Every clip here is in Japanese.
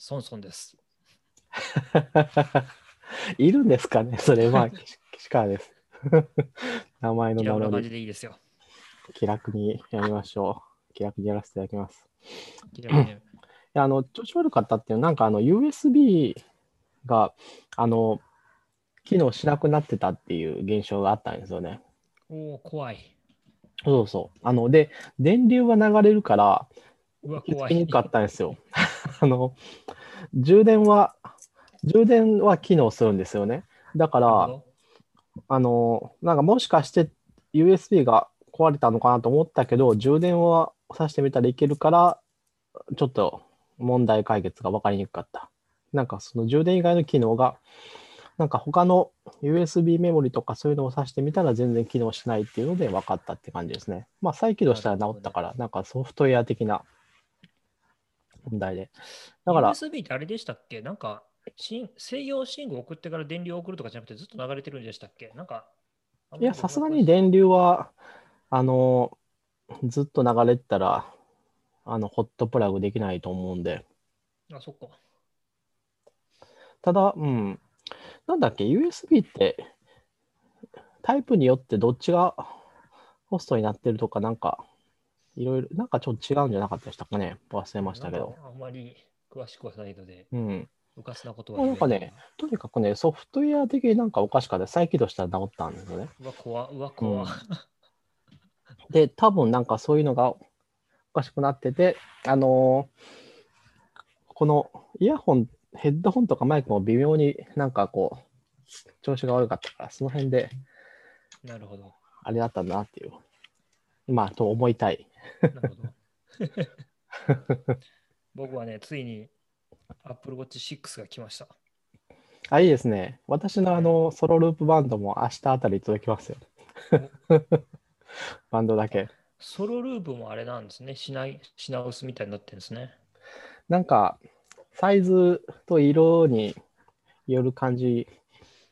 ソンソンです。いるんですかね？それ、まあ、岸 岸川です。名前の名乗り、でいいですよ。気楽にやりましょう。気楽にやらせていただきます。ねいやあの、調子悪かったっていうのは、なんかあの、USB が、あの、機能しなくなってたっていう現象があったんですよね。おお、怖い。そうそう。あの、で、電流が流れるから、うわ、怖い。きにくかったんですよ。あの、充電は、充電は機能するんですよね。だから、あの、なんかもしかして USB が壊れたのかなと思ったけど、充電はさしてみたらいけるから、ちょっと問題解決が分かりにくかった。なんかその充電以外の機能が、なんか他の USB メモリとかそういうのを挿してみたら全然機能しないっていうので分かったって感じですね。まあ再起動したら治ったから、なんかソフトウェア的な問題で。だから、USB ってあれでしたっけ？なんか、信制御信号を送ってから電流を送るとかじゃなくてずっと流れてるんでしたっけ？なんか、いや、さすがに電流は、あの、ずっと流れてたら、あの、ホットプラグできないと思うんで。あ、そっか。ただ、うん。なんだっけ、USB って、タイプによってどっちがホストになってるとか、なんか、いろいろ、なんかちょっと違うんじゃなかったでしたかね？忘れましたけど。あんまり詳しくはないので、うん。うかすなこともはうなんかねとにかくね、ソフトウェア的になんかおかしかった。再起動したら治ったんですよね。うわ、怖うわ、怖、うんで、多分なんかそういうのがおかしくなってて、あのーこのイヤホン、ヘッドホンとかマイクも微妙になんかこう、調子が悪かったから、その辺でなるほど。あれだったんだなっていう、まあ、と思いたい。なるほど。僕はね、ついに Apple Watch 6が来ました。あ、いいですね。私のあの、ソロループバンドも明日あたり届きますよ。バンドだけ。ソロループもあれなんですね。品い品薄みたいになってるんですね。なんか、サイズと色による感じ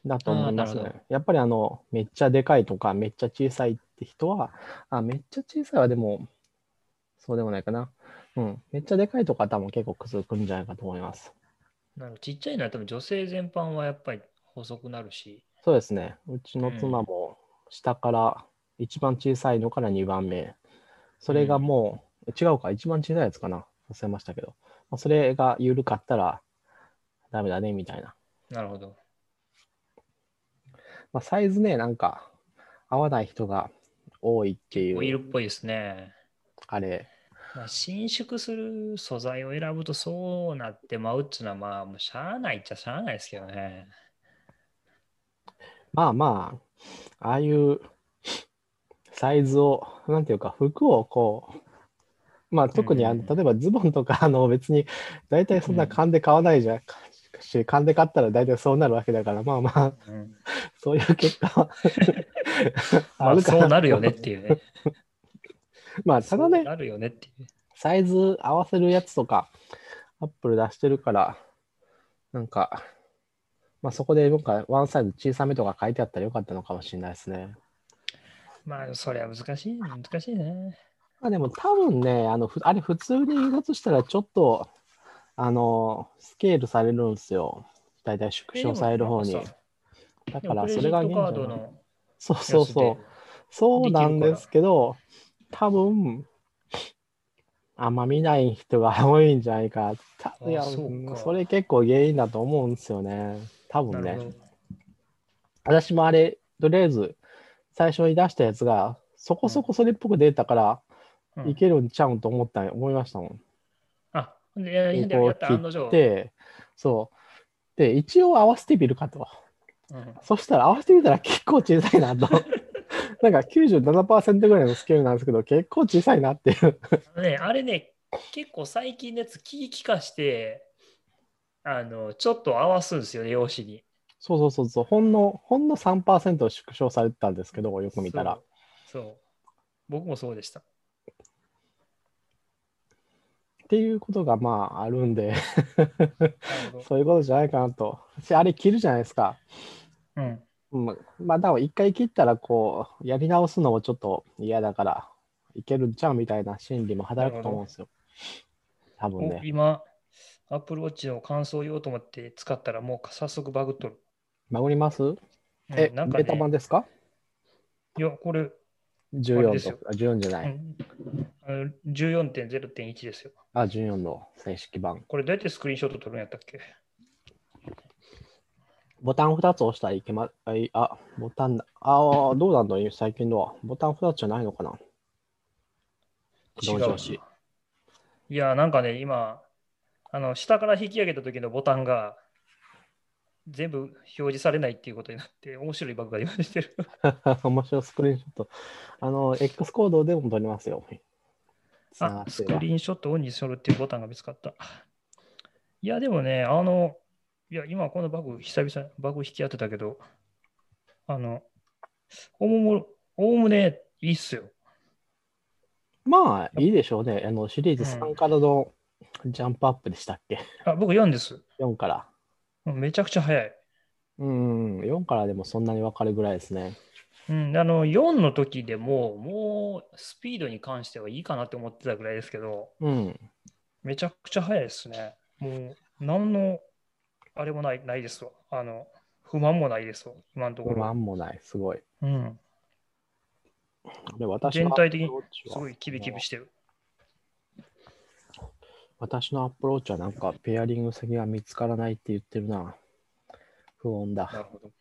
だと思いますね。やっぱりあの、めっちゃでかいとか、めっちゃ小さいって人は、あ、めっちゃ小さいはでも、そうでもないかな。うん。めっちゃでかいとか多分結構くずくんじゃないかと思います。なるちっちゃいのは多分女性全般はやっぱり細くなるし。そうですね。うちの妻も下から、一番小さいのから2番目。それがもう、違うか、一番小さいやつかな。忘れましたけど。まあそれが緩かったらダメだね、みたいな。なるほど。まあ、サイズね、なんか合わない人が多いってこういいう、るっぽいですね。あれ。まあ、伸縮する素材を選ぶとそうなってまうっていうのはまあもうしゃあないっちゃしゃあないですけどね。まあまあ、ああいうサイズを、なんていうか、服をこう、まあ特にあの、うん例えばズボンとか、あの別に大体そんな勘で買わないじゃん。し、勘で買ったら大体そうなるわけだから、まあまあ、うん、そういう結果は まあるかそうなるよねっていうね。まあ、ただねそう、なるよねって。サイズ合わせるやつとか、アップル出してるから、なんか、まあそこで僕はワンサイズ小さめとか書いてあったらよかったのかもしれないですね。まあそれは難しい、難しいね。まあでも多分ね、あの、ふあれ普通に印刷したらちょっと、あの、スケールされるんですよ。だいたい縮小される方に。だからそれがそうそうそうや。そうなんですけど、多分、あんま見ない人が多いんじゃないか。いや、そそれ結構原因だと思うんですよね。多分ね。私もあれ、とりあえず、最初に出したやつが、そこそこそれっぽく出たから、うんいけるんちゃうんと思った、思いましたもん。あ、でややこうやった案の切定そう。で、一応合わせてみるかと。うんそしたら合わせてみたら結構小さいなと。なんか97%ぐらいのスケールなんですけど、結構小さいなっていう。ね、あれね、結構最近のやつ、聞き化して、あの、ちょっと合わすんですよね、用紙に。そうそうそうそう、ほんの、ほんの3%縮小されてたんですけど、よく見たら。そう。そう僕もそうでした。っていうことがまああるんで、そういうことじゃないかなと。しあれ切るじゃないですか。うん。ままあ、だから一回切ったら、こう、やり直すのもちょっと嫌だから、いけるんちゃうみたいな心理も働くと思うんですよ。多分おね。今、Apple Watch の感想を言おうと思って使ったらもう早速バグっとる。バグります？うんえ、なんかベータ版ね、ですか？いや、これ、あれで ?14 すよと。あ、14じゃない。うんあの14.0.1ですよ。あ、14の正式版。これどうやってスクリーンショット撮るんやったっけ？ボタン2つ押したらいけま、あ、ボタンだ。ああ、どうなんだ最近のは。ボタン2つじゃないのかな違う同調子。いや、なんかね、今、あの下から引き上げた時のボタンが全部表示されないっていうことになって、面白いバグが今してる。面白いスクリーンショット。あの、X コードでも撮りますよ。あ、スクリーンショットオンにするっていうボタンが見つかった。いや、でもね、あの、いや、今このバグ、久々バグ引き当てたけど、あの、おおむおおむねいいっすよ。まあ、いいでしょうね。あの、シリーズうん3からのジャンプアップでしたっけ？あ、僕4です。?4 から。うんめちゃくちゃ早い。うん、4からでもそんなに分かるぐらいですね。うん、あの4の時でも、もうスピードに関してはいいかなって思ってたぐらいですけど、うん。めちゃくちゃ速いですね。もう、何の、あれもないないですわ。あの、不満もないですわ、今のとこ不ろ。満もない。すごい。うん、で私の全体的にすごいキビキビしてる。私のアップローチはなんかペアリング先が見つからないって言ってるな。不穏だ。なるほど。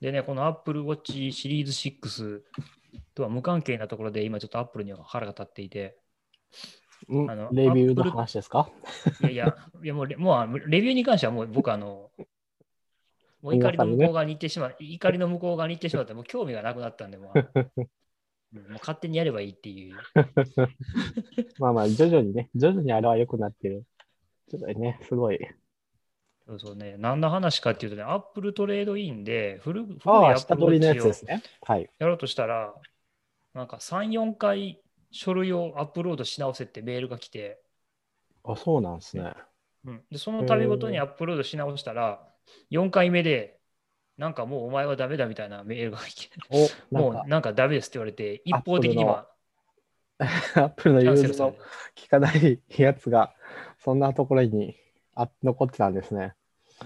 でね、この Apple Watch シリーズ6とは無関係なところで、今ちょっと Apple には腹が立っていて、うんあのレビューの話ですか？いやいや、いやもうレもうレビューに関してはもう僕あの、もう怒りの向こう側に行ってしまう、怒りの向こう側に行ってしまって、もう興味がなくなったんで、もう もう勝手にやればいいっていう。まあまあ、徐々にね、徐々にあれは良くなってる。ちょっとね、すごい。そうそうね、何の話かっていうとね、Apple トレードインで古古いああ、Apple 下取りのやつですね。はい。やろうとしたら、なんか3、4回書類をアップロードし直せってメールが来て、あ、そうなんですね。うん、でその度ごとにアップロードし直したら、4回目で、なんかもうお前はダメだみたいなメールが来て、お、もうなんかダメですって言われて、一方的にはか、アップルの融通のキャユーズのンセルされて。利かないやつが、そんなところにあ残ってたんですね。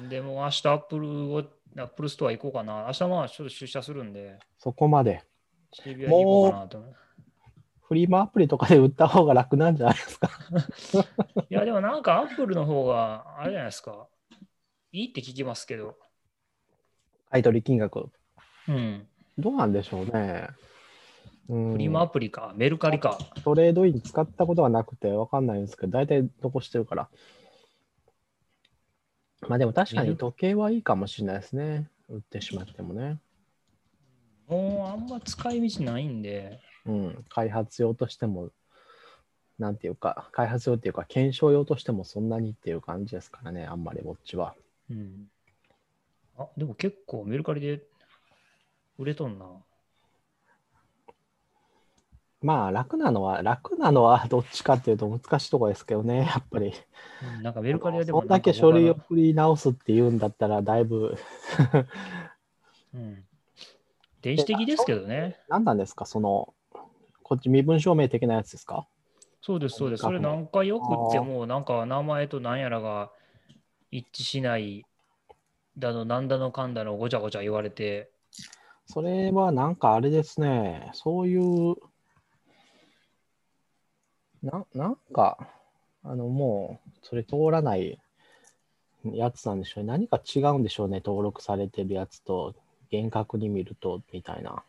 でも明日アップルを、アップルストア行こうかな。明日まあちょっと出社するんで、そこまで。CBI に行こうかなと思う。フリマアプリとかで売った方が楽なんじゃないですか？いや、でもなんかアップルの方が、あれじゃないですか？いいって聞きますけど。買い取り金額。うん。どうなんでしょうね。うんフリマアプリか、メルカリか？トレードイン使ったことがなくてわかんないんですけど、大体残してるから。まあでも確かに時計はいいかもしれないですね。売ってしまってもね。もうあんま使い道ないんで、うん。開発用としても、なんていうか、開発用っていうか、検証用としてもそんなにっていう感じですからね、あんまりウォッチは。うん。あ、でも結構メルカリで売れとんな。まあ楽なのは、楽なのは どっちかっていうと難しいところですけどね、やっぱり。うんなんかメルカリはでもそんだけ書類を振り直すっていうんだったら、だいぶうん。電子的ですけどね。何なんですか、その、こっち身分証明的なやつですか？そうです、そうです。それ何回送っても、なんか名前と何やらが一致しないだの、なんだのかんだのごちゃごちゃ言われて、それはなんかあれですね、そういう、ななんか、あのもう、それ通らないやつなんでしょうね。何か違うんでしょうね、登録されてるやつと、厳格に見ると、みたいな。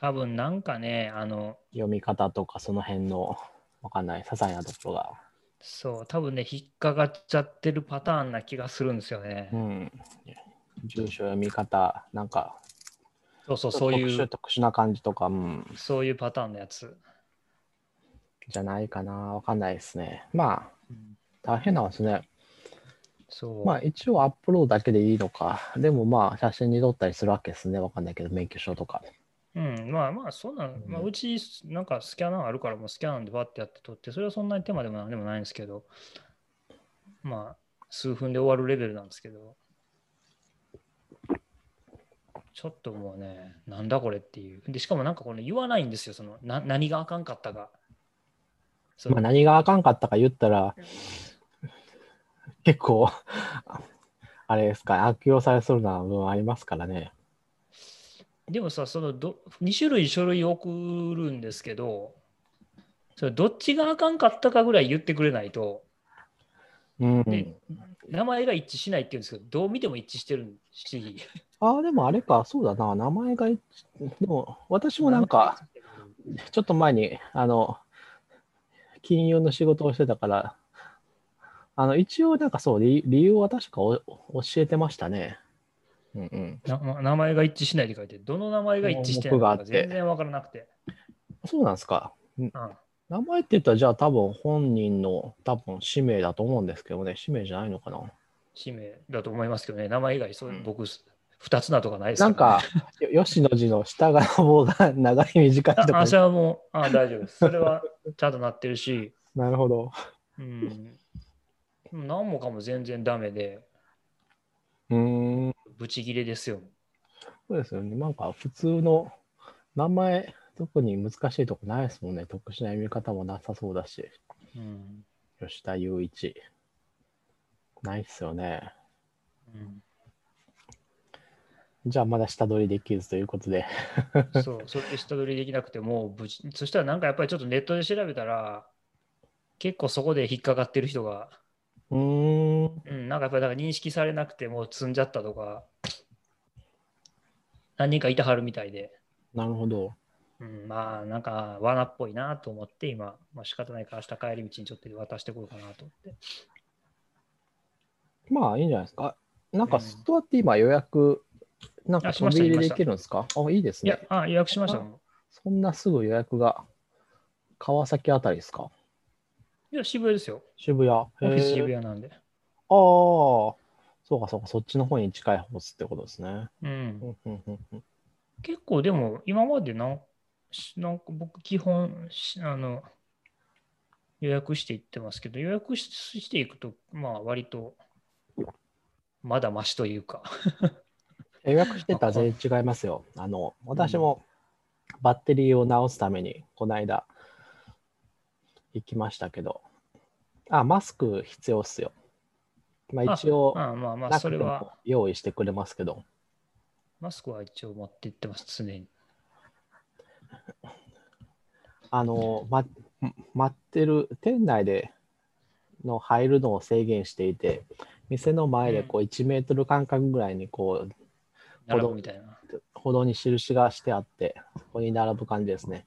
多分なんかね、あの、読み方とか、その辺の、わかんない、些細なところが。そう、多分ね、引っかかっちゃってるパターンな気がするんですよねう。ん。住所読み方、なんか、そうそう、そういう、特殊な感じとか、うん、そういうパターンのやつ。じゃないかな、わかんないですね。まあ、うん大変なんですね。そう。まあ一応アップロードだけでいいのか。でもまあ写真に撮ったりするわけですね。わかんないけど、免許証とか。うん、まあまあ、そんなん、まあ、うち、なんかスキャナーあるから、もうスキャナーでバッてやって撮って、それはそんなに手間でもなんでもないんですけど、まあ、数分で終わるレベルなんですけど、ちょっともうね、なんだこれっていう。で、しかもなんかこれ言わないんですよ、その、な何があかんかったか。まあ何があかんかったか言ったら、結構、あれですか、悪用されそうな部分ありますからね。でもさ、そのど2種類書類送るんですけど、それどっちがあかんかったかぐらい言ってくれないと、うん。で名前が一致しないっていうんですけど、どう見ても一致してるし。ああ、でもあれか、そうだな、名前が一、でも私もなんか、ちょっと前に、あの、金融の仕事をしてたから、あの、一応なんかそう、理理由は確かお教えてましたね。うんうん。な名前が一致しないって書いて、どの名前が一致してないのか全然わからなくて。そうなんですか。うん名前って言ったら、じゃあ多分本人の多分氏名だと思うんですけどね、氏名じゃないのかな。氏名だと思いますけどね、名前以外そう、うん僕、二つなとかないですなんか 吉の字の下が棒が長い短いとあ、かあ、それはもう、あ、大丈夫です。それはちゃんとなってるし、なるほど。うん。何もかも全然ダメで、うーん、ブチギレですよ。そうですよね。なんか普通の名前、特に難しいとこないですもんね。特殊な読み方もなさそうだし。うん。吉田雄一。ないっすよね。うん、じゃあまだ下取りできずということで。そう、それで下取りできなくてもうぶち、そしたらなんかやっぱりちょっとネットで調べたら、結構そこで引っかかってる人が、うーん。うん、なんかやっぱりだから認識されなくてもう積んじゃったとか、何人かいたはるみたいで、なるほど。うん、まあなんか罠っぽいなと思って今、まあ仕方ないから明日帰り道にちょっと渡してこようかなと思って。まあいいんじゃないですか。なんかうんストアって今予約、なんかあしました飛び入りできるんですか？あ、いいですいやね。、あ予約しました。そんなすぐ予約が川崎あたりですか？いや、渋谷ですよ。渋谷。オフィス渋谷なんで。ああ、そうかそうか、そっちの方に近い方ってことですね。うん結構でも今までなんしなんか僕基本しあの予約していってますけど予約ししていくとまあ割とまだマシというか 予約してたら全然違いますよ。あの、私もバッテリーを直すために、この間、行きましたけど、あ、マスク必要っすよ。まあ一応、ああまあまあそれは。も用意してくれますけど、マスクは一応持って行ってます常に。あの、ま、待ってる、店内での入るのを制限していて、店の前でこう1メートル間隔ぐらいにこう、並ぶみたいな。歩道に印がしてあって、そこに並ぶ感じですね。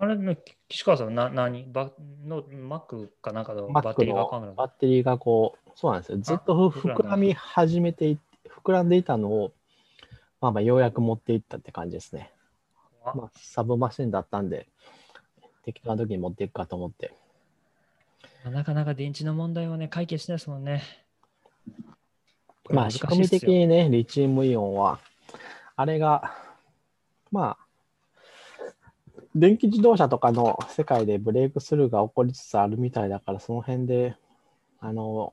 あれの岸川さんな何？バの Mac かなんかのバッテリーがカメラバッテリーがこう、そうなんですよ。ずっとふ膨らみ始めてい膨らんでいたのを、まあまあようやく持っていったって感じですね。あまあ、サブマシンだったんで、適当な時に持っていくかと思って。なかなか電池の問題はね解決しないですもんねまあ、仕組み的にね、リチウムイオンは、あれが、まあ、電気自動車とかの世界でブレイクスルーが起こりつつあるみたいだから、その辺で、あの、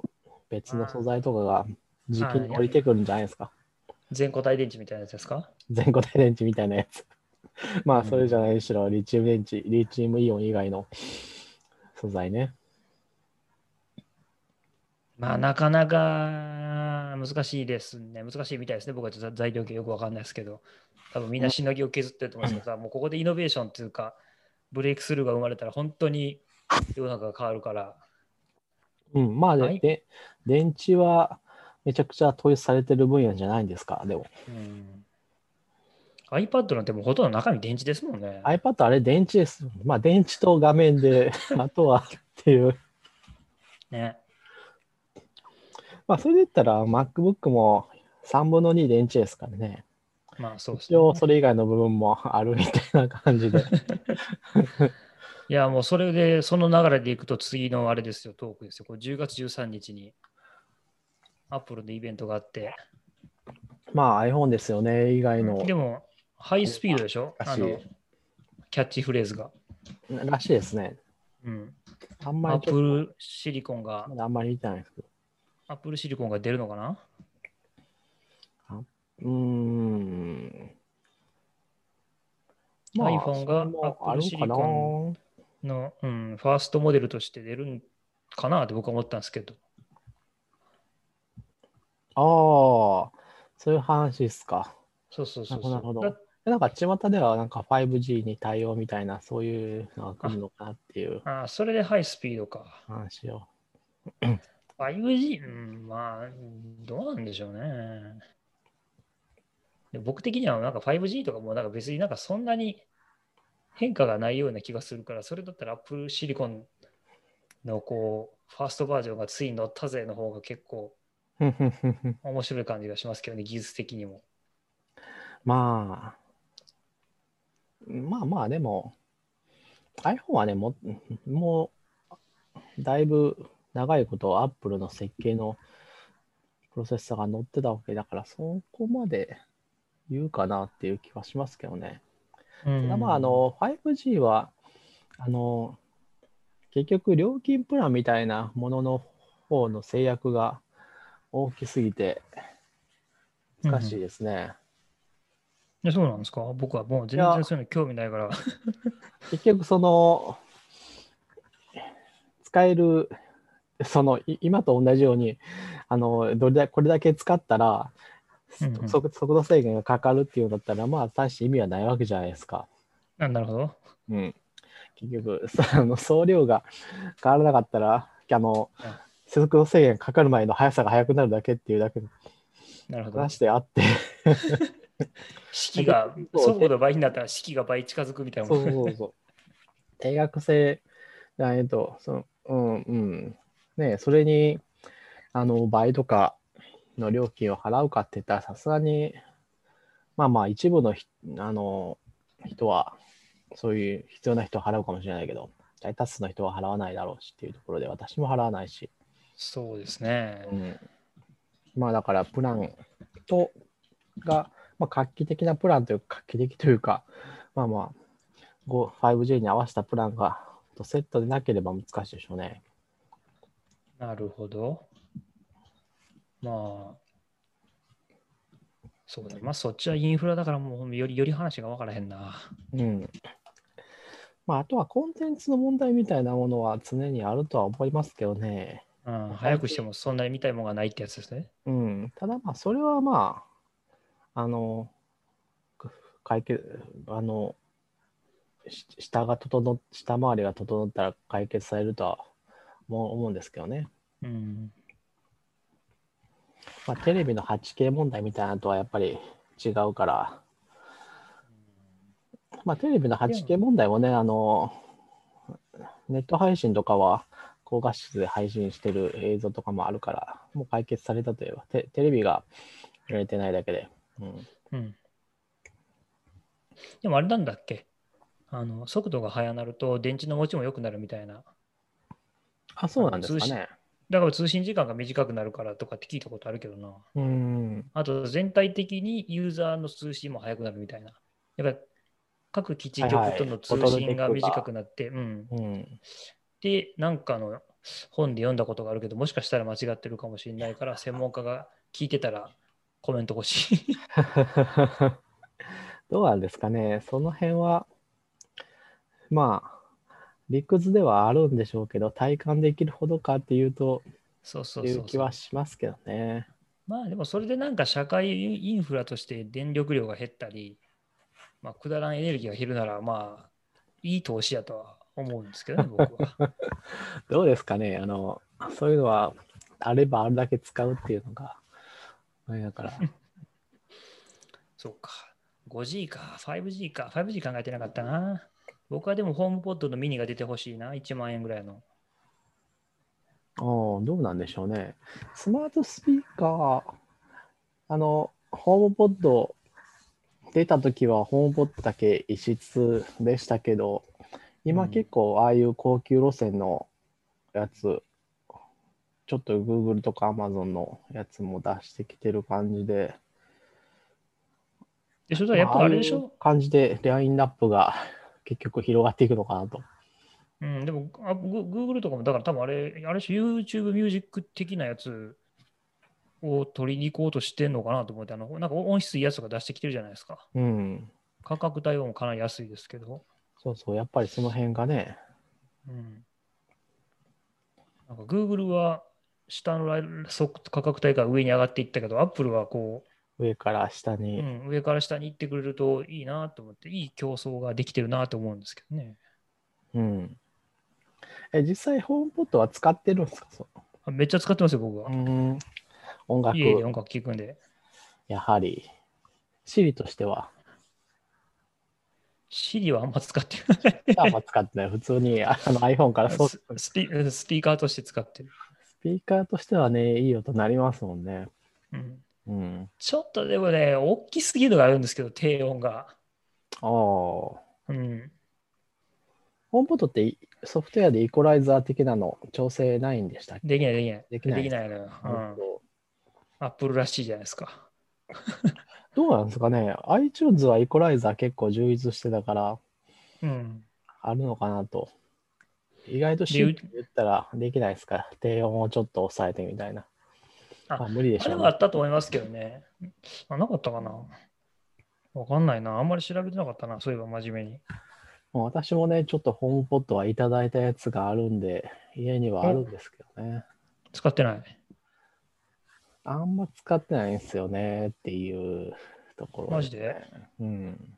別の素材とかが時期に降りてくるんじゃないですか？全固体電池みたいなやつですか？全固体電池みたいなやつ。まあ、うんそれじゃないにしろ、リチウム電池、リチウムイオン以外の素材ね。まあ、なかなか難しいですね。難しいみたいですね。僕はちょっと材料系よくわかんないですけど、多分みんなしのぎを削ってると思うんですけどさ、もうここでイノベーションっていうか、ブレイクスルーが生まれたら本当に世の中が変わるから、うん、まあ、ではいで電池はめちゃくちゃ統一されてる分野じゃないんですか、でも。うん、iPad なんてもうほとんど中身電池ですもんね。iPad あれ電池です。まあ電池と画面で、あとはっていう。ね。まあそれで言ったら MacBook も3分の2電池ですからね。まあそうです一応それ以外の部分もあるみたいな感じで。いや、もうそれで、その流れでいくと次のあれですよ、トークですよ。これ10月13日に Apple でイベントがあって、まあ iPhone ですよね、以外のでも、ハイスピードでしょ？あの、キャッチフレーズが。らしいですね。うん。あんまアッりちょっプルシリコンがあんまり見てないですけど。アップルシリコンが出るのかな？うーん。iPhone がそれもあるんかな？Apple の、うん、ファーストモデルとして出るんかな？って僕は思ったんですけど。ああ、そういう話ですか。そうそうそうそう。なるほどだなんか巷ではなんか 5G に対応みたいな、そういうのが来るのかなっていうあーそれでハイスピードか。話を。5G、うん、まあ、どうなんでしょうね。で僕的にはなんか 5G とかもなんか別になんかそんなに変化がないような気がするから、それだったら Apple シリコンのこう、ファーストバージョンがついに乗ったぜの方が結構面白い感じがしますけどね、技術的にも。まあ、まあまあでも、iPhone はね、ももう、だいぶ長いこと、Apple の設計のプロセッサーが乗ってたわけだから、そこまで言うかなっていう気はしますけどね。うんただまあ、あの、5G は、あの、結局、料金プランみたいなものの方の制約が大きすぎて、難しいですね。いやそうなんですか？僕はもう全然そういうの興味ないから。結局、その、使える、その、い今と同じように、あの、どれだこれだけ使ったら、うんうん速速度制限がかかるっていうんだったら、まあ、大して意味はないわけじゃないですか。あなるほど。うん。結局、そあの総量が変わらなかったら、あのうん、速度制限かかる前の速さが速くなるだけっていうだけのなるほど。話であって、式が、速度倍になったら式が倍近づくみたいなそもん。うそうそう。定額制じゃないと、そのうんうん。ねそれに、あの、倍とかの料金を払うかって言ったら、さすがに、まあまあ、一部のひあの人は、そういう必要な人は払うかもしれないけど、大多数の人は払わないだろうしっていうところで、私も払わないし、そうですねう。ん、まあだから、プランと、が、まあ、画期的なプランというか、画期的というか、まあまあ、5 5G に合わせたプランがとセットでなければ難しいでしょうね。なるほど。まあ、そうだね。まあ、そっちはインフラだからもうよりより話が分からへんな。うん。まあ、あとはコンテンツの問題みたいなものは常にあるとは思いますけどね。うん、早くしてもそんなに見たいものがないってやつですね。うん。ただまあ、それはまあ、あの、く解決、あの、し下が整っ、下回りが整ったら解決されるとは思う思うんですけどね。うん。まあ、テレビの 8K 問題みたいなのとはやっぱり違うから、まあ、テレビの 8K 問題もね、あの、ネット配信とかは高画質で配信してる映像とかもあるから、もう解決されたといえば、テテレビがやれてないだけで。うん、うん。でもあれなんだっけ？あの速度が速なると電池の持ちも良くなるみたいな。あ、そうなんですかね。だから通信時間が短くなるからとかって聞いたことあるけどな。うん。あと全体的にユーザーの通信も速くなるみたいな。やっぱり各基地局との通信が短くなって、うん。うん。で、なんかの本で読んだことがあるけど、もしかしたら間違ってるかもしれないから、専門家が聞いてたらコメント欲しい。どうなんですかね。その辺は、まあ、理屈ではあるんでしょうけど、体感できるほどかっていうと、そうそうそううそう気は。しますけどね。まあでもそれでなんか社会インフラとして電力量が減ったり、まあ、くだらんエネルギーが減るなら、まあ、いい投資やとは思うんですけどね、僕は。どうですかね？あの、そういうのは、あればあるだけ使うっていうのが、あれだから。そうか。5G か、5G か、5G 考えてなかったな。僕はでもホームポッドのミニが出てほしいな、1万円ぐらいの。おどうなんでしょうね。スマートスピーカー、あの、ホームポッド出た時はホームポッドだけ異質でしたけど、今うん結構ああいう高級路線のやつ、ちょっと Google とか Amazon のやつも出してきてる感じで、で、それはやっぱあれでしょ？感じでラインナップが結局広がっていくのかなと。うん、でもあ、グ Google とかも、だから多分あれ、あれし YouTube ミュージック的なやつを取りに行こうとしてんのかなと思って、あの、なんか音質いいやつとか出してきてるじゃないですか。うん。価格帯はもかなり安いですけど。そうそう、やっぱりその辺がね、うん。なんか Google は下のライ価格帯から上に上がっていったけど、アップルはこう、上から下に、うん、上から下に行ってくれるといいなと思って、いい競争ができてるなと思うんですけどね。うん。え、実際、ホームポットは使ってるんですか？そめっちゃ使ってますよ、僕は。うん。音楽。家で音楽聴くんで。やはり、シリとしては。シリはあんま使ってない。あんま使ってない。普通にあの iPhone からそうスピスピーカーとして使ってる。スピーカーとしてはね、いい音鳴りますもんね。うん。うん、ちょっとでもね、大きすぎるのがあるんですけど、低音が。ああ。うん。ホームポットってソフトウェアでイコライザー的なの調整ないんでしたっけ？できない、できない。できない。できないのよ。うん。アップルらしいじゃないですか。どうなんですかね ?iTunes はイコライザー結構充実してたから、うん。あるのかなと。意外とシー言ったらできないですか低音をちょっと抑えてみたいな。あ、あ無理でしょう、ね、あれはあったと思いますけどね。あ、なかったかなわかんないな。あんまり調べてなかったな。そういえば真面目に。私もね、ちょっとホームポットはいただいたやつがあるんで、家にはあるんですけどね。使ってない？あんま使ってないんですよねっていうところ、ね、マジで？うん。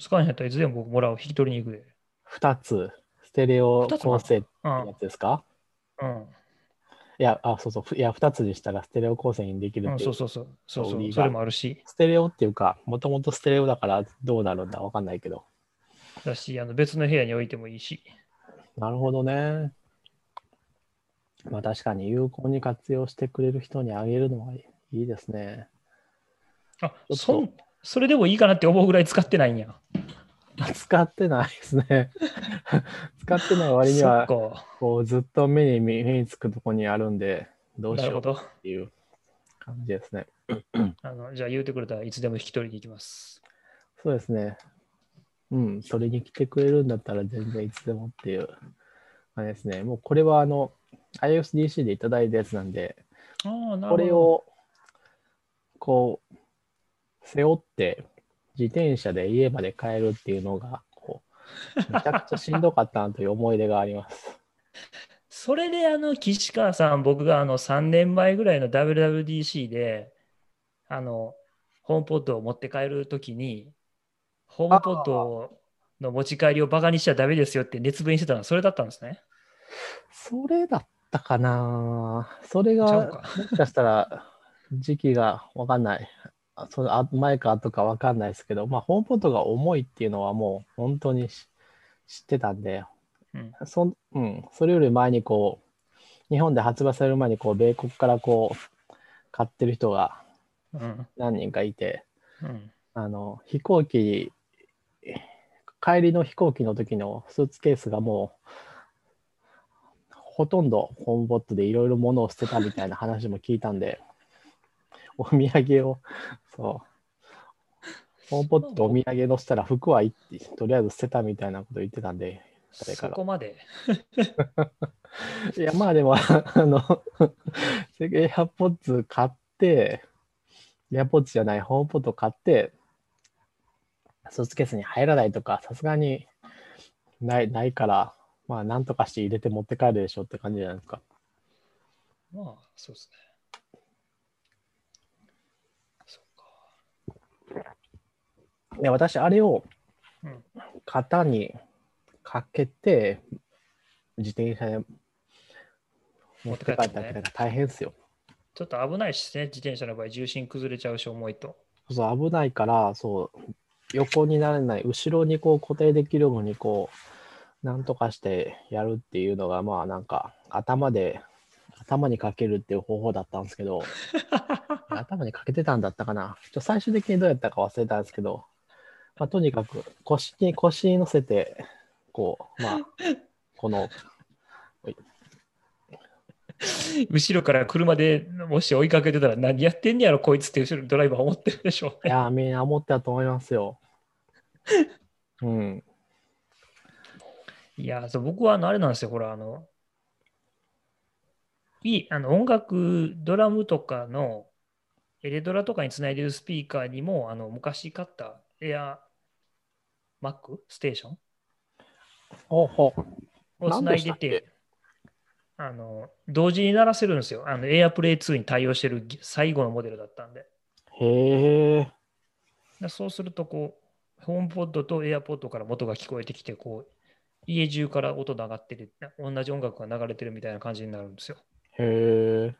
使えへんやったらいつでも僕もらう、引き取りに行くで。2つ、ステレオ構成ってやつですか？うん。いや、あ、そうそう、いや、2つにしたらステレオ構成にできるっていう、うん、そうそうそう、そうそう、それもあるし。ステレオっていうか、もともとステレオだからどうなるんだわかんないけど。だし、あの別の部屋に置いてもいいし。なるほどね。まあ確かに有効に活用してくれる人にあげるのはいいですね。あそそれでもいいかなって思うぐらい使ってないんや。使ってないですね。使ってない割にはこうずっと目に目につくとこにあるんで、どうしようっていう感じですね。あのじゃあ言うてくれたらいつでも引き取りに行きます。そうですね。うん、それに来てくれるんだったら全然いつでもっていうあれですね。もうこれはあの ISDC でいただいたやつなんで、これをこう背負って自転車で家まで帰るっていうのがこうめちゃくちゃしんどかったなという思い出があります。それであの岸川さん、僕があの3年前ぐらいの WWDC であのホームポットを持って帰るときにホームポットの持ち帰りをバカにしちゃだめですよって熱弁してたのはそれだったんですね。それだったかなそれが、もしかしたら時期がわかんない。その前か後かわかんないですけど、まあ、ホームポットが重いっていうのはもう本当に知ってたんで、うん、そうん、それより前にこう、日本で発売される前にこう、米国からこう、買ってる人が何人かいて、うん、あの飛行機帰りの飛行機の時のスーツケースがもう、ほとんどホームボットでいろいろ物を捨てたみたいな話も聞いたんで、お土産を、そう、ホームボットお土産のしたら服はとりあえず捨てたみたいなこと言ってたんで、誰かそこまで いや、まあでも、あの、エアポッツ買って、エアポッツじゃない、ホームポット買って、スーツケースに入らないとか、さすがにないないから、まあ、なんとかして入れて持って帰るでしょって感じじゃないですか。まあ、そうですね。そっか。で、私、あれを型にかけて、自転車で持って帰ったって大変ですよ。ちょっと危ないしね、自転車の場合、重心崩れちゃうし、重いと。そう、危ないから、そう、横にならない、後ろにこう固定できるようにこう、なんとかしてやるっていうのが、まあなんか頭で、頭にかけるっていう方法だったんですけど、頭にかけてたんだったかな。ちょ最終的にどうやったか忘れたんですけど、まあ、とにかく腰に、腰に乗せて、こう、まあ、この、後ろから車でもし追いかけてたら何やってんねやろこいつって後ろドライバー思ってるでしょう、ね、いやみんな思ってたと思いますよ。うん。いやそう僕はあのあれなんですよほらあのいいあの音楽ドラムとかのエレドラとかにつないでるスピーカーにもあの昔買ったエアマックステーションをつないでてあの同時に鳴らせるんですよ。あの AirPlay 2に対応してる最後のモデルだったんで。へえ。そうすると、こう、ホームポッドと AirPod から元が聞こえてきて、こう、家中から音が上がってる、同じ音楽が流れてるみたいな感じになるんですよ。へえ。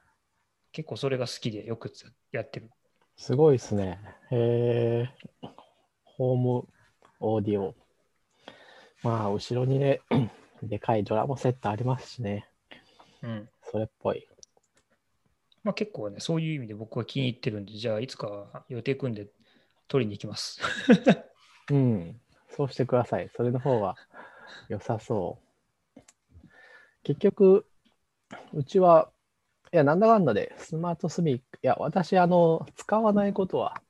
結構それが好きでよくやってる。すごいですね。へえ。ホームオーディオ。まあ、後ろにね、でかいドラムセットありますしね。うん。それっぽい。まあ結構ね、そういう意味で僕は気に入ってるんで、じゃあいつか予定組んで取りに行きます。うん。そうしてください。それの方が良さそう。結局、うちは、いや、なんだかんだで、スマートスピーカー、いや、私、あの、使わないことは、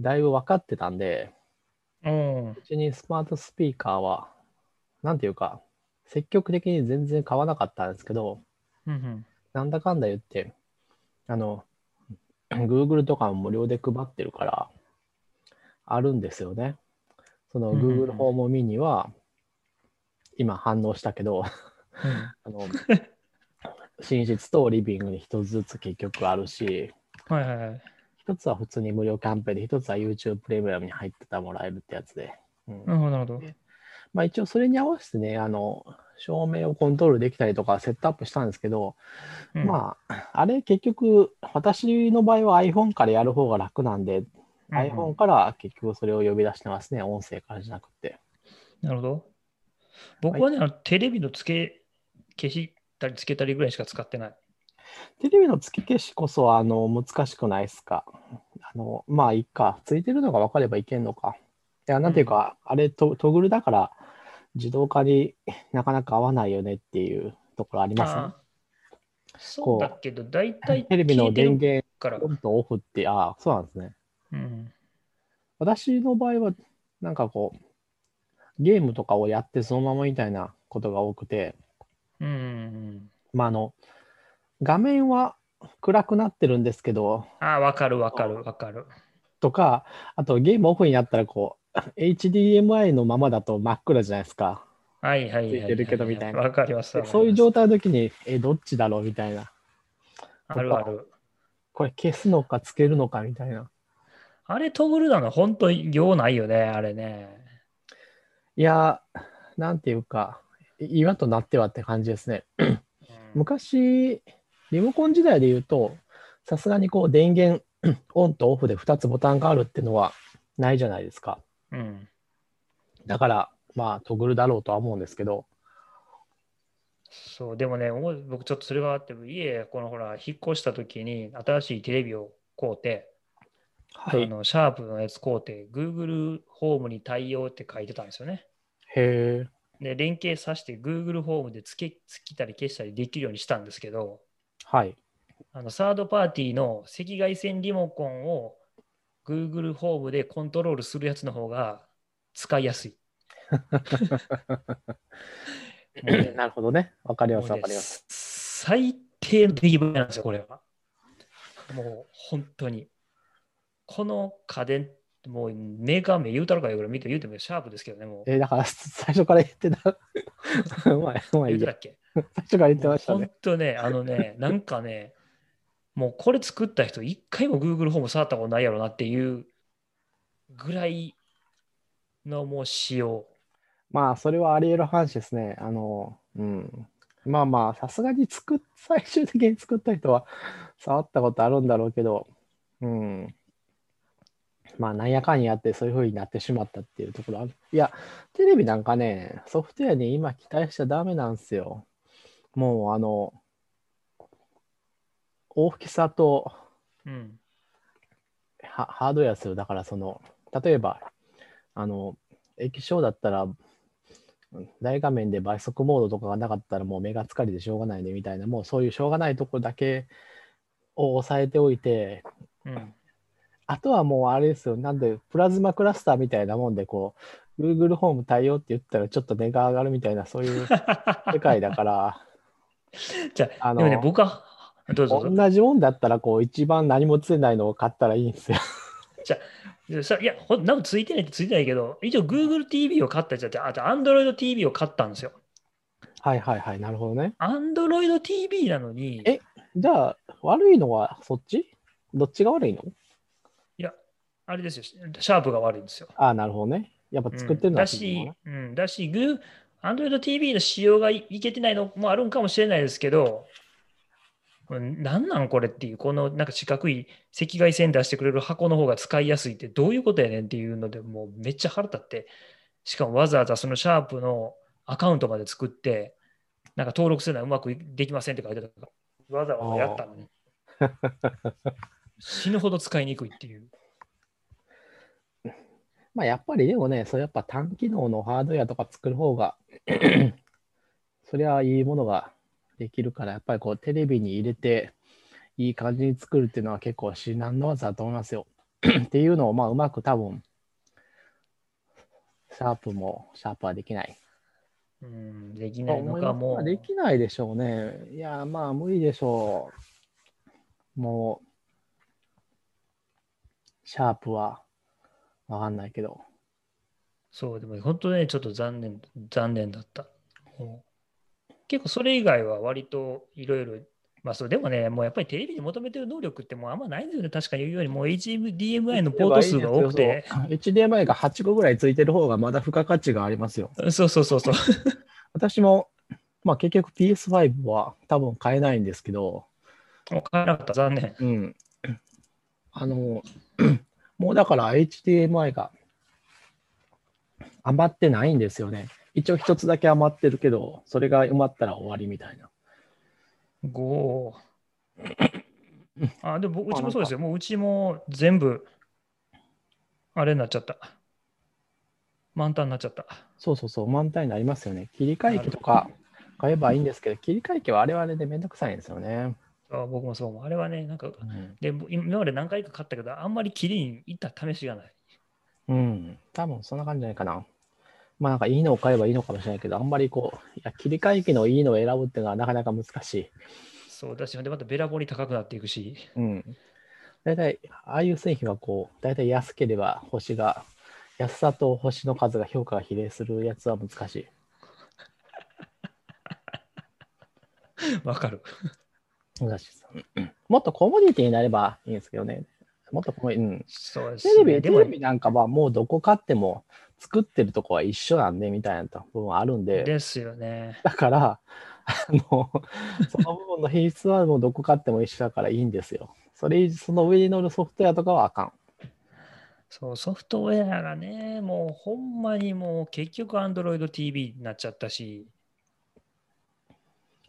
だいぶ分かってたんで、うん、うちにスマートスピーカーは、なんていうか、積極的に全然買わなかったんですけど、うんうん、なんだかんだ言って、あの、Google とかも無料で配ってるから、あるんですよね。その Google ホームミニは、今反応したけど、あの寝室とリビングに一つずつ結局あるし、はいはいはい、一つは普通に無料キャンペーンで、一つは YouTube プレミアムに入ってたもらえるってやつで。うん、なるほど、なるほど。まあ一応それに合わせてね、あの、照明をコントロールできたりとかセットアップしたんですけど、うん、まあ、あれ結局、私の場合は iPhone からやる方が楽なんで、うん、iPhone から結局それを呼び出してますね、音声からじゃなくて。なるほど。僕はね、はい、テレビの付け、消したりつけたりぐらいしか使ってない。テレビの付け消しこそ、あの、難しくないですか？あの、まあ、いいか。ついてるのが分かればいけんのか。いや、なんていうか、うん、あれト、トグルだから、自動化になかなか合わないよねっていうところありますね。そうだけど、大体テレビの電源オンとオフって、ああ、そうなんですね。うん、私の場合は、なんかこう、ゲームとかをやってそのままみたいなことが多くて、うん、まあ、あの、画面は暗くなってるんですけど、ああ、わかるわかるわかる。とか、あとゲームオフにやったらこう、HDMI のままだと真っ暗じゃないですか。はいはいはい、ついてるけどみたいな。わかります。そういう状態の時に、え、どっちだろうみたいな。あるある。これ消すのかつけるのかみたいな。あれトグルなの本当に用ないよね、あれね。いや、なんていうか、今となってはって感じですね。うん、昔、リモコン時代で言うと、さすがにこう電源 オンとオフで2つボタンがあるっていうのはないじゃないですか。うん。だから、まあ、トグルだろうとは思うんですけど。そう、でもね、僕ちょっとそれがあって、家、このほら、引っ越した時に新しいテレビを買うて、はい、あのシャープのやつ買うて、Google ホームに対応って書いてたんですよね。へえ。で、連携させて Google ホームでつけつけたり消したりできるようにしたんですけど、はい。あのサードパーティーの赤外線リモコンを Google ホームでコントロールするやつの方が使いやすい。ね、なるほどね。わかります、わ、かります。最低の出来栄えなんですよ、これは。もう本当に。この家電、もうメーカー名言うたろかよぐらい見て言うてもシャープですけどね、もう。えー、だから最初から言ってた。お前、お前言ってたっけ？最初から言ってましたね。本当ね、あのね、なんかね、もうこれ作った人、一回も Google ホーム触ったことないやろなっていうぐらいのもう仕様。まあ、それはあり得る話ですね。あの、うん。まあまあ、さすがに作っ、最終的に作った人は触ったことあるんだろうけど、うん。まあ、なんやかんやってそういう風になってしまったっていうところある。いや、テレビなんかね、ソフトウェアに今期待しちゃダメなんですよ。もう、あの、大きさと、うん、ハードウェアする。だからその、例えば、あの、液晶だったら、大画面で倍速モードとかがなかったらもう目が疲れてしょうがないねみたいな、もうそういうしょうがないところだけを押さえておいて、うん、あとはもうあれですよ、なんでプラズマクラスターみたいなもんで、こう、Google ホーム対応って言ったらちょっと値が上がるみたいな、そういう 世界だから、じゃあ、あの、ね、僕はどうぞ同じもんだったら、こう、一番何もついないのを買ったらいいんですよ。じゃあ、いや、ほなんかついてないってついてないけど、一応 Google TV を買ったじゃあ、あと Android TV を買ったんですよ。はいはいはい、なるほどね。Android TV なのに、えじゃあ、悪いのはそっち？どっちが悪いの？あれですよ、シャープが悪いんですよ。ああ、なるほどね。やっぱ作ってるのはうんだし、うん、だし、グ Android TV の仕様がいいけてないのもあるんかもしれないですけど、これなんなんこれっていう、このなんか四角い赤外線出してくれる箱の方が使いやすいってどういうことやねんっていうので、もうめっちゃ腹立って、しかもわざわざそのシャープのアカウントまで作って、なんか登録するのはうまくできませんって書いてたから、わざわざやったのに。死ぬほど使いにくいっていう。まあやっぱりでもね、それやっぱ単機能のハードウェアとか作る方が、そりゃいいものができるから、やっぱりこうテレビに入れていい感じに作るっていうのは結構至難の技だと思いますよ。っていうのをまあうまく多分、シャープもシャープはできない。うん、できとないのかもう。まあできないでしょうね。いや、まあ無理でしょう。もう、シャープはわかんないけど。そう、でも本当ね、ちょっと残念、残念だった。結構それ以外は割といろいろ、まあそう、でもね、もうやっぱりテレビに求めてる能力ってもうあんまないんですよね。確かに言うよりも HDMI のポート数が多くて。HDMI が8個ぐらいついてる方がまだ付加価値がありますよ。そうそうそうそう。私も、まあ結局 PS5 は多分買えないんですけど、買えなかった、残念。うん。あの、もうだから HDMI が余ってないんですよね。一応一つだけ余ってるけど、それが埋まったら終わりみたいな。5。あ、でもうちもそうですよ。もううちも全部、あれになっちゃった。満タンになっちゃった。そうそうそう、満タンになりますよね。切り替え機とか買えばいいんですけど、切り替え機はあれはあれでめんどくさいんですよね。あ僕もそう思う。あれはね、なんか、うん。で今まで何回か買ったけど、あんまり切りに行った試しがない。うん、多分そんな感じじゃないかな。まあなんかいいのを買えばいいのかもしれないけど、あんまりこう、いや切り替え機のいいのを選ぶっていうのはなかなか難しい。そうだし、でまたべらぼうに高くなっていくし。うん。大体、ああいう製品はこう、大体安ければ星が、安さと星の数が評価が比例するやつは難しい。わかる。難しいです。うんもっとコモディティになればいいんですけどね。もっとコモディうん。そうです、テレビ、テレビなんかはもうどこ買っても作ってるとこは一緒なんでみたいな部分あるんで、ですよね。だから、あの、その部分の品質はもうどこ買っても一緒だからいいんですよ。それ、その上に乗るソフトウェアとかはあかん。そう、ソフトウェアがね、もうほんまにもう結局 Android TV になっちゃったし。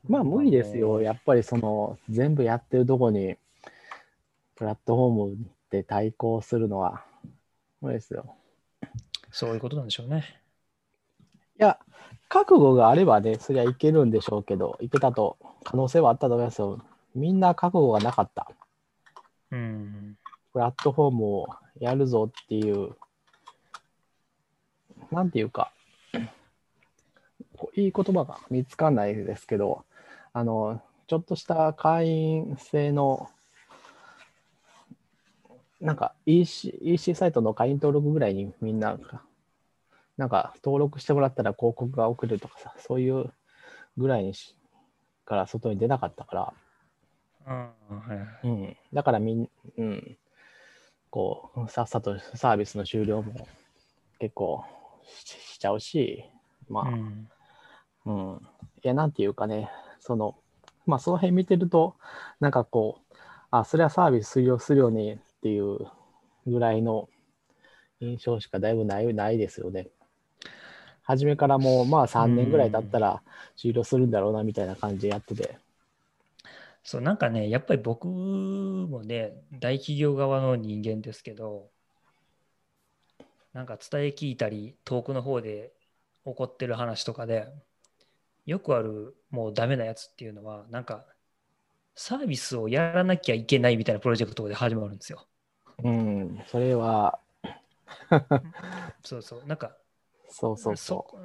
まあ無理ですよ。やっぱりその全部やってるとこにプラットフォームで対抗するのは無理ですよ。そういうことなんでしょうね。いや、覚悟があればね、そりゃいけるんでしょうけど、いけたと可能性はあったと思いますよ。みんな覚悟がなかった。うん。プラットフォームをやるぞっていう、なんていうか、いい言葉が見つかんないですけど、あの、ちょっとした会員制の、なんか EC, EC サイトの会員登録ぐらいにみんな、なんか登録してもらったら広告が送れるとかさ、そういうぐらいにしから外に出なかったから、うんはいはい。うん、だからみん、うん、こう、さっさとサービスの終了も結構ししちゃうし、まうん。あ、うん、いや、なんていうかね、その、まあ、その辺見てると、なんかこう、あ、それはサービス終了するよねっていうぐらいの印象しかだいぶないないですよね。初めからもう、まあ3年ぐらい経ったら終了するんだろうなみたいな感じでやってて。そう、なんかね、やっぱり僕もね、大企業側の人間ですけど、なんか伝え聞いたり、遠くの方で起こってる話とかで、よくあるもうダメなやつっていうのは、なんかサービスをやらなきゃいけないみたいなプロジェクトで始まるんですよ。うん、それは、そうそう、なんかそうそう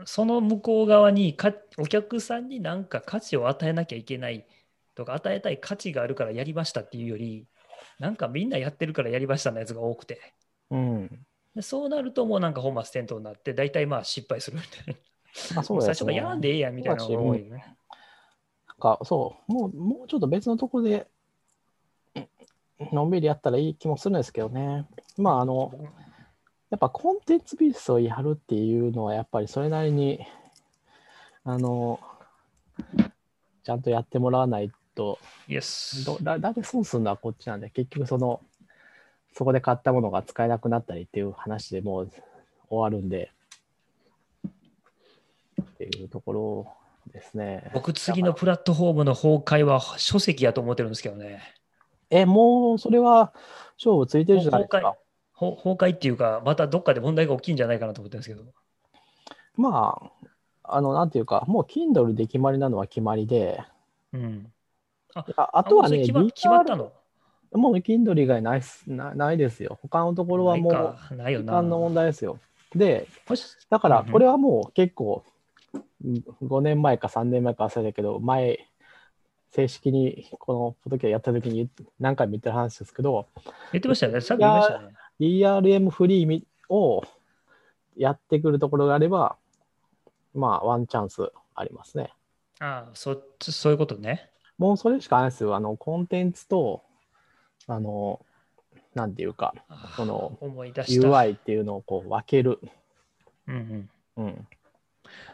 その向こう側にかお客さんに何か価値を与えなきゃいけないとか与えたい価値があるからやりましたっていうよりなんかみんなやってるからやりましたのやつが多くてう。うん。でそうなるともうなんか本末転倒になって大体まあ失敗するみたいなあそうですね。最初からやらんでええやんみたいなのが多いよね。なんか、そう、もう、もうちょっと別のところで、うんのんびりやったらいい気もするんですけどね。まあ、あの、やっぱコンテンツビジネスをやるっていうのは、やっぱりそれなりに、あの、ちゃんとやってもらわないと、イエス。どだだって損するのはこっちなんで、結局その、そこで買ったものが使えなくなったりっていう話でもう終わるんで、っていうところですね。僕、次のプラットフォームの崩壊は書籍やと思ってるんですけどね。え、もうそれは勝負ついてるじゃないですか。ほ崩壊っていうか、またどっかで問題が起きんじゃないかなと思ってるんですけど。まあ、あの、なんていうか、もう Kindle で決まりなのは決まりで、うん。ああとはね、決ま決まったの？もう Kindle 以外ないなないですよ。他のところはもうないかないよな。時間の問題ですよ。で、だからこれはもう結構、5年前か3年前か忘れたけど、前、正式にこのポッドキャストやった時に何回も言ってる話ですけど、言ってましたよね。さっき言いましたね。DRM フリーみをやってくるところがあれば、まあ、ワンチャンスありますね。ああ、そそういうことね。もうそれしかないですよ。あの、コンテンツと、あの、なんていうか、ああその思い出した。UI っていうのをこう分ける。うんうん、うん。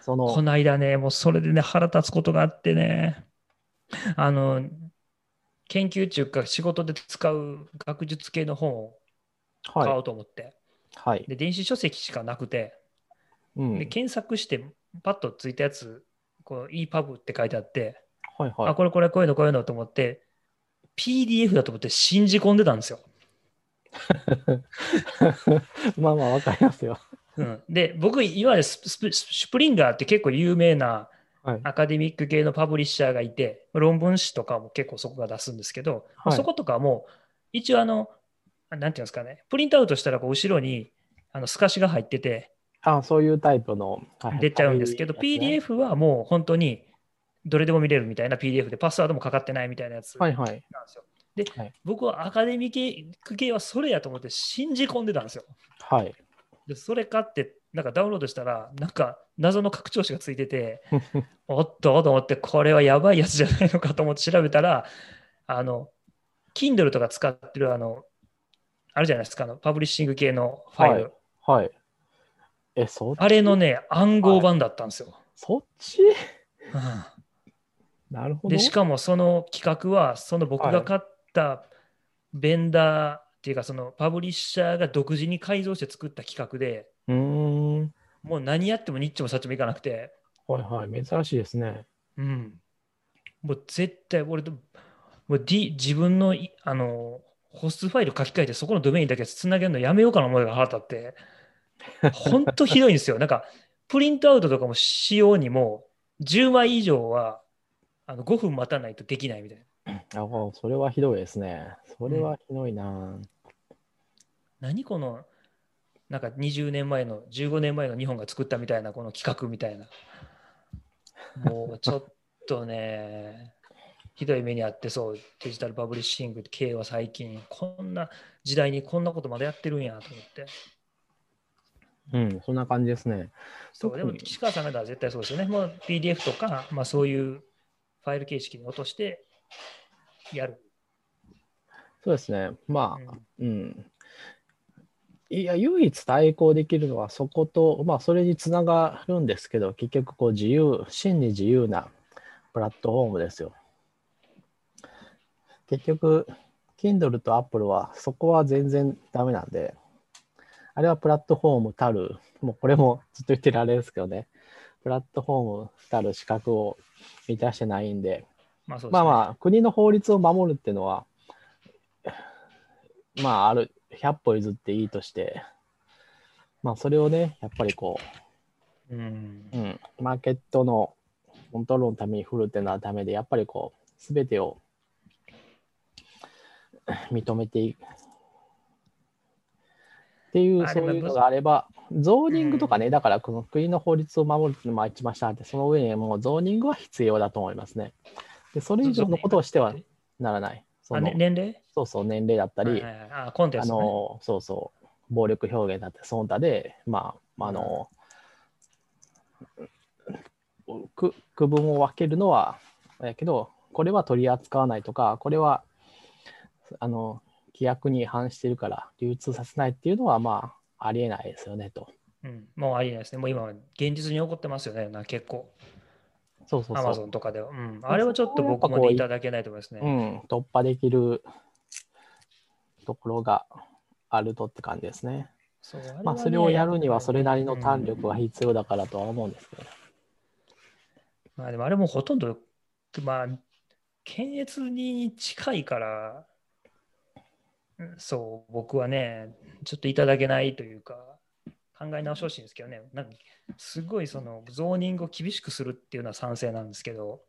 そこの、の間ね、もうそれでね、腹立つことがあってね、あの、研究中か仕事で使う学術系の本を買おはい。うと思って、はい。で電子書籍しかなくて、うん。で検索してパッとついたやつ、EPUB って書いてあって、はいはいあ、。これこれこういうのこういうのと思って、PDF だと思って信じ込んでたんですよ。まあまあ、わかりますよ。うん、で、僕、いわゆるスプリンガーって結構有名なはい。アカデミック系のパブリッシャーがいて、論文誌とかも結構そこが出すんですけど、はいそことかも、一応あの、なんていうんですかね、プリントアウトしたらこう後ろにあの透かしが入っててあ、そういうタイプの。はい出ちゃうんですけど、ね PDF はもう本当にどれでも見れるみたいな PDF でパスワードもかかってないみたいなやつなはいんですはい。よ。で、はい僕はアカデミック系はそれやと思って信じ込んでたんですよ。はい。でそれ買って、なんかダウンロードしたら、なんか謎の拡張子がついてて、おっとと思って、これはやばいやつじゃないのかと思って調べたら、あの、Kindle とか使ってる、あの、あるじゃないですか、あのパブリッシング系のファイル。はい。え、そっち？あれのね、暗号版だったんですよ。そっち？うんなるほど。で、しかもその企画は、その僕が買ったベンダーっていうか、そのパブリッシャーが独自に改造して作った企画で、うーん。もう何やってもニッチもサッチもいかなくて、はいはい。珍しいですね。うん。もう絶対俺と、もう、D、自分のいあのホストファイル書き換えてそこのドメインだけつなげるのやめようかな思いが腹立って、本当ひどいんですよ。なんか、プリントアウトとかもしようにも、10枚以上はあの5分待たないとできないみたいな。あ、それはひどいですね。それはひどいな。何この、なんか20年前の、15年前の日本が作ったみたいな、この企画みたいな。もうちょっとね、ひどい目にあってそう、デジタルパブリッシング系は最近、こんな時代にこんなことまだやってるんやと思って。うん、そんな感じですね。そうでも、岸川さんが絶対そうですよね。もう PDF とか、まあ、そういうファイル形式に落としてやる。そうですね。まあ、うんうん。いや、唯一対抗できるのはそこと、まあ、それにつながるんですけど、結局、こう、自由、真に自由なプラットフォームですよ。結局、Kindle と Apple は、そこは全然ダメなんで、あれはプラットフォームたる、もうこれもずっと言ってるあれですけどね、プラットフォームたる資格を満たしてないんで、まあそうですね。まあまあ、国の法律を守るっていうのは、まあ、ある、100歩譲っていいとして、まあ、それをね、やっぱりこうんう、うん、マーケットのコントロールのために振るっていうのはダメで、やっぱりこう、すべてを認めていく。っていう、そういうのがあれば、ゾーニングとかね、だからこの国の法律を守るっていうのも一番下あって、その上にもうゾーニングは必要だと思いますね。で、それ以上のことをしてはならない。そね、年齢？そうそう、年齢だったり、はいはいはいあ、コンテンあツ、ね。の、そうそう、暴力表現だってその他で、まあ、あの、区区分を分けるのは、やけど、これは取り扱わないとか、これはあの規約に違反してるから流通させないっていうのは、まあ、ありえないですよねと。うん、もうありえないですね。もう今、現実に起こってますよね、な結構。そうそうそう。アマゾンとかでは。うん、あれはちょっと僕もいただけないと思いますね。うん、突破できるところがあるとって感じですね。そう、ね、まあ、それをやるにはそれなりの胆力が必要だからとは思うんですけど、ねうん、まあでもあれもほとんど、まあ、検閲に近いから、そう、僕はね、ちょっといただけないというか、考え直してほしいんですけどね、なんかすごいそのゾーニングを厳しくするっていうのは賛成なんですけど、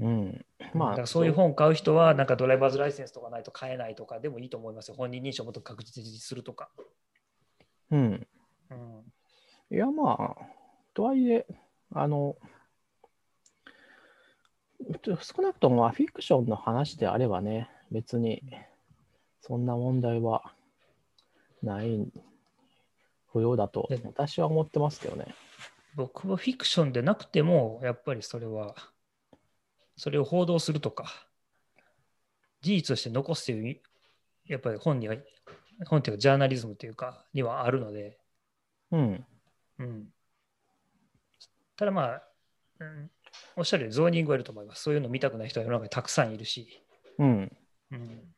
うん、まあ、そういう本を買う人は、なんかドライバーズライセンスとかないと買えないとかでもいいと思いますよ。本人認証をもっと確実にするとか。うん。うん、いや、まあ、とはいえ、あの、少なくともフィクションの話であればね、別にそんな問題はない不要だと私は思ってますけどね。僕はフィクションでなくても、やっぱりそれは、それを報道するとか、事実として残すという、やっぱり本には、本というかジャーナリズムというか、にはあるので、うん。うん。ただまあ、うん、おっしゃるようにゾーニングはいると思います。そういうの見たくない人は世の中にたくさんいるし。うん。うん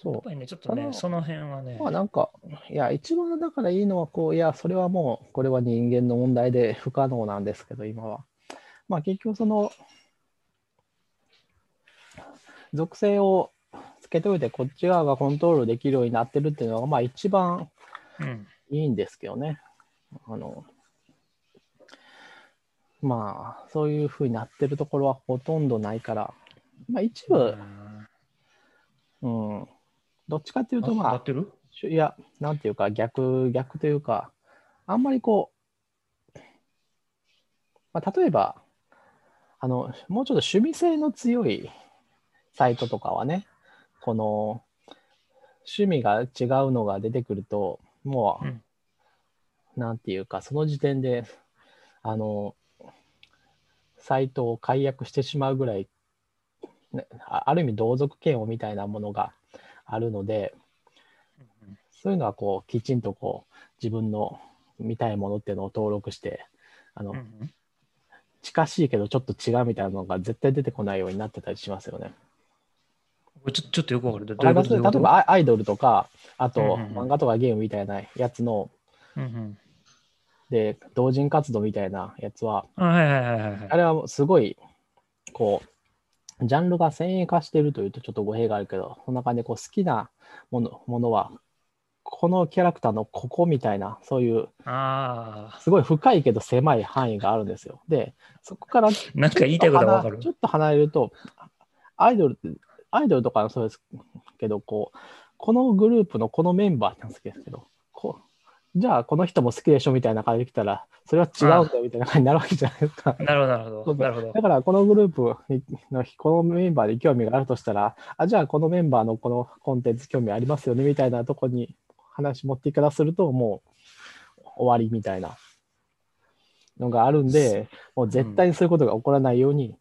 そう。やっぱりね、ちょっとね、その辺はね。まあなんか、いや、一番だからいいのは、こう、いや、それはもう、これは人間の問題で不可能なんですけど、今は。まあ結局、その、属性をつけておいて、こっち側がコントロールできるようになってるっていうのが、まあ一番いいんですけどね。うん、あの、まあ、そういうふうになってるところはほとんどないから、まあ一部、うん、どっちかっていうと、まあ、いや、なんていうか、逆、逆というか、あんまりこう、まあ、例えば、あの、もうちょっと趣味性の強いサイトとかはね、この、趣味が違うのが出てくると、もう、うん、なんていうか、その時点で、あの、サイトを解約してしまうぐらい、ね、ある意味同族嫌悪みたいなものがあるので、そういうのはこうきちんとこう自分の見たいものっていうのを登録して、あの、近しいけどちょっと違うみたいなのが絶対出てこないようになってたりしますよね。ちょちょっとよくわかる。例えばアイドルとか、あと漫画とかゲームみたいなやつの、で、同人活動みたいなやつは、あれはすごい、こう、ジャンルが先鋭化しているというとちょっと語弊があるけど、そんな感じでこう好きなものものは、このキャラクターのここみたいな、そういう、すごい深いけど狭い範囲があるんですよ。で、そこから、なんか言いたいことわかる？ちょっと離れると、アイドルって、アイドルとかもそうですけど、こう、このグループのこのメンバーなんですけど、こじゃあこの人も好きでしょみたいな感じで来たら、それは違うんだよみたいな感じになるわけじゃないですか。なるほど、なるほど。なるほどだからこのグループのこのメンバーで興味があるとしたら、あじゃあこのメンバーのこのコンテンツ興味ありますよねみたいなとこに話持っていかすると、もう終わりみたいなのがあるんで、もう絶対にそういうことが起こらないように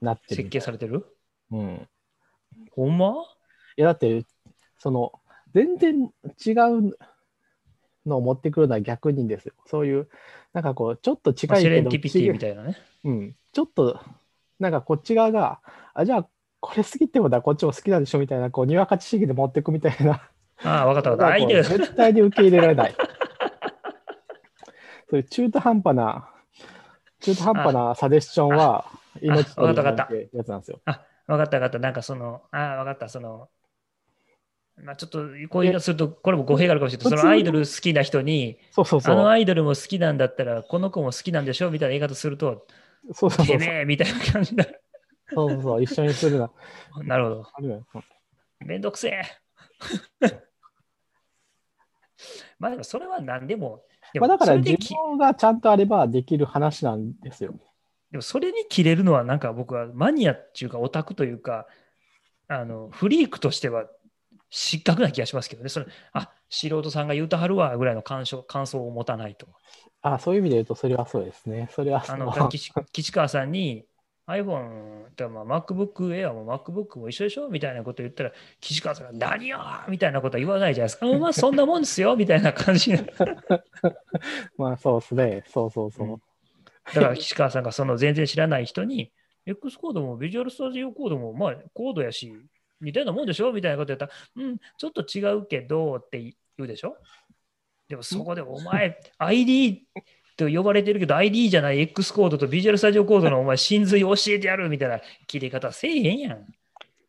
なってる、設計されてる？うん。ほんま？いや、だって、その、全然違うのを持ってくるのは逆にですよ。そういう、なんかこう、ちょっと近いけど、セレンティピティみたいなね。うん。ちょっと、なんかこっち側が、あ、じゃあ、これ好きってことはこっちも好きなんでしょみたいな、こう、にわか知識で持っていくみたいな。ああ、分かった分かった。絶対に受け入れられない。そういう中途半端な、中途半端なサデッションは命取りのやつなんですよ。あ、分かった分かった。なんかその、あ、分かった。その、まあ、ちょっとこういうのすると、これも語弊があるかもしれない。そのアイドル好きな人に、そうそうそうあのアイドルも好きなんだったら、この子も好きなんでしょみたいな言い方すると、そうそうそう。てめえみたいな感じだ。そうそうそう、一緒にするな。なるほど。めんどくせえ。まあでもそれは何でも。でもまあだから自分がちゃんとあればできる話なんですよ。でもそれに切れるのはなんか僕はマニアっていうかオタクというかあのフリークとしては失格な気がしますけどね。それあ素人さんが言うたはるわぐらいの感想感想を持たないと。あそういう意味で言うと、それはそうですね。それはあの岸 岸川さんに iPhone とまあ MacBook Air も MacBook も一緒でしょ？みたいなこと言ったら、岸川さんが何よみたいなことは言わないじゃないですか。まあそんなもんですよみたいな感じ まあそうですね。そうそうそう。うん、だから岸川さんがその全然知らない人に、X コードもビジュアルスタジオコードもまあコードやし、似たようなもんでしょ？みたいなこと言ったら、うん、ちょっと違うけどって言うでしょ？でもそこでお前、ID と呼ばれてるけど、ID じゃない X コードとビジュアルスタジオコードのお前、真髄教えてやるみたいな切り方せえへんやん。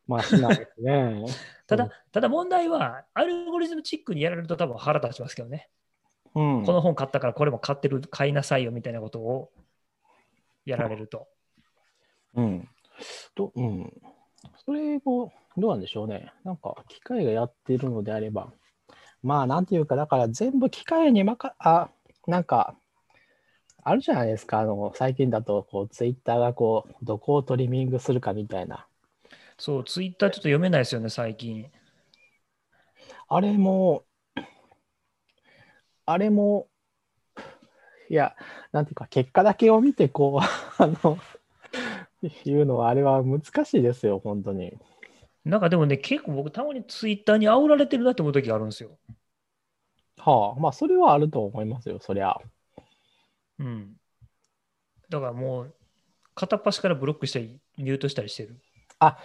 まあ、しないですね。ただ、ただ問題は、アルゴリズムチックにやられると多分腹立ちますけどね。うん、この本買ったからこれも買ってる、買いなさいよみたいなことをやられると。うん。と、うん。それも、どうなんでしょうね。なんか、機械がやっているのであれば、まあ、なんていうか、だから全部機械にまか、あ、なんか、あるじゃないですか、あの、最近だと、こう、ツイッターがこう、どこをトリミングするかみたいな。そう、ツイッターちょっと読めないですよね、最近。あれも、あれも、いや、なんていうか、結果だけを見て、こう、あの、いうのは、あれは難しいですよ、本当に。なんかでもね、結構僕、たまにツイッターに煽られてるなって思う時があるんですよ。はあ、まあ、それはあると思いますよ、そりゃ。うん。だからもう、片っ端からブロックしたり、ミュートしたりしてる。あ、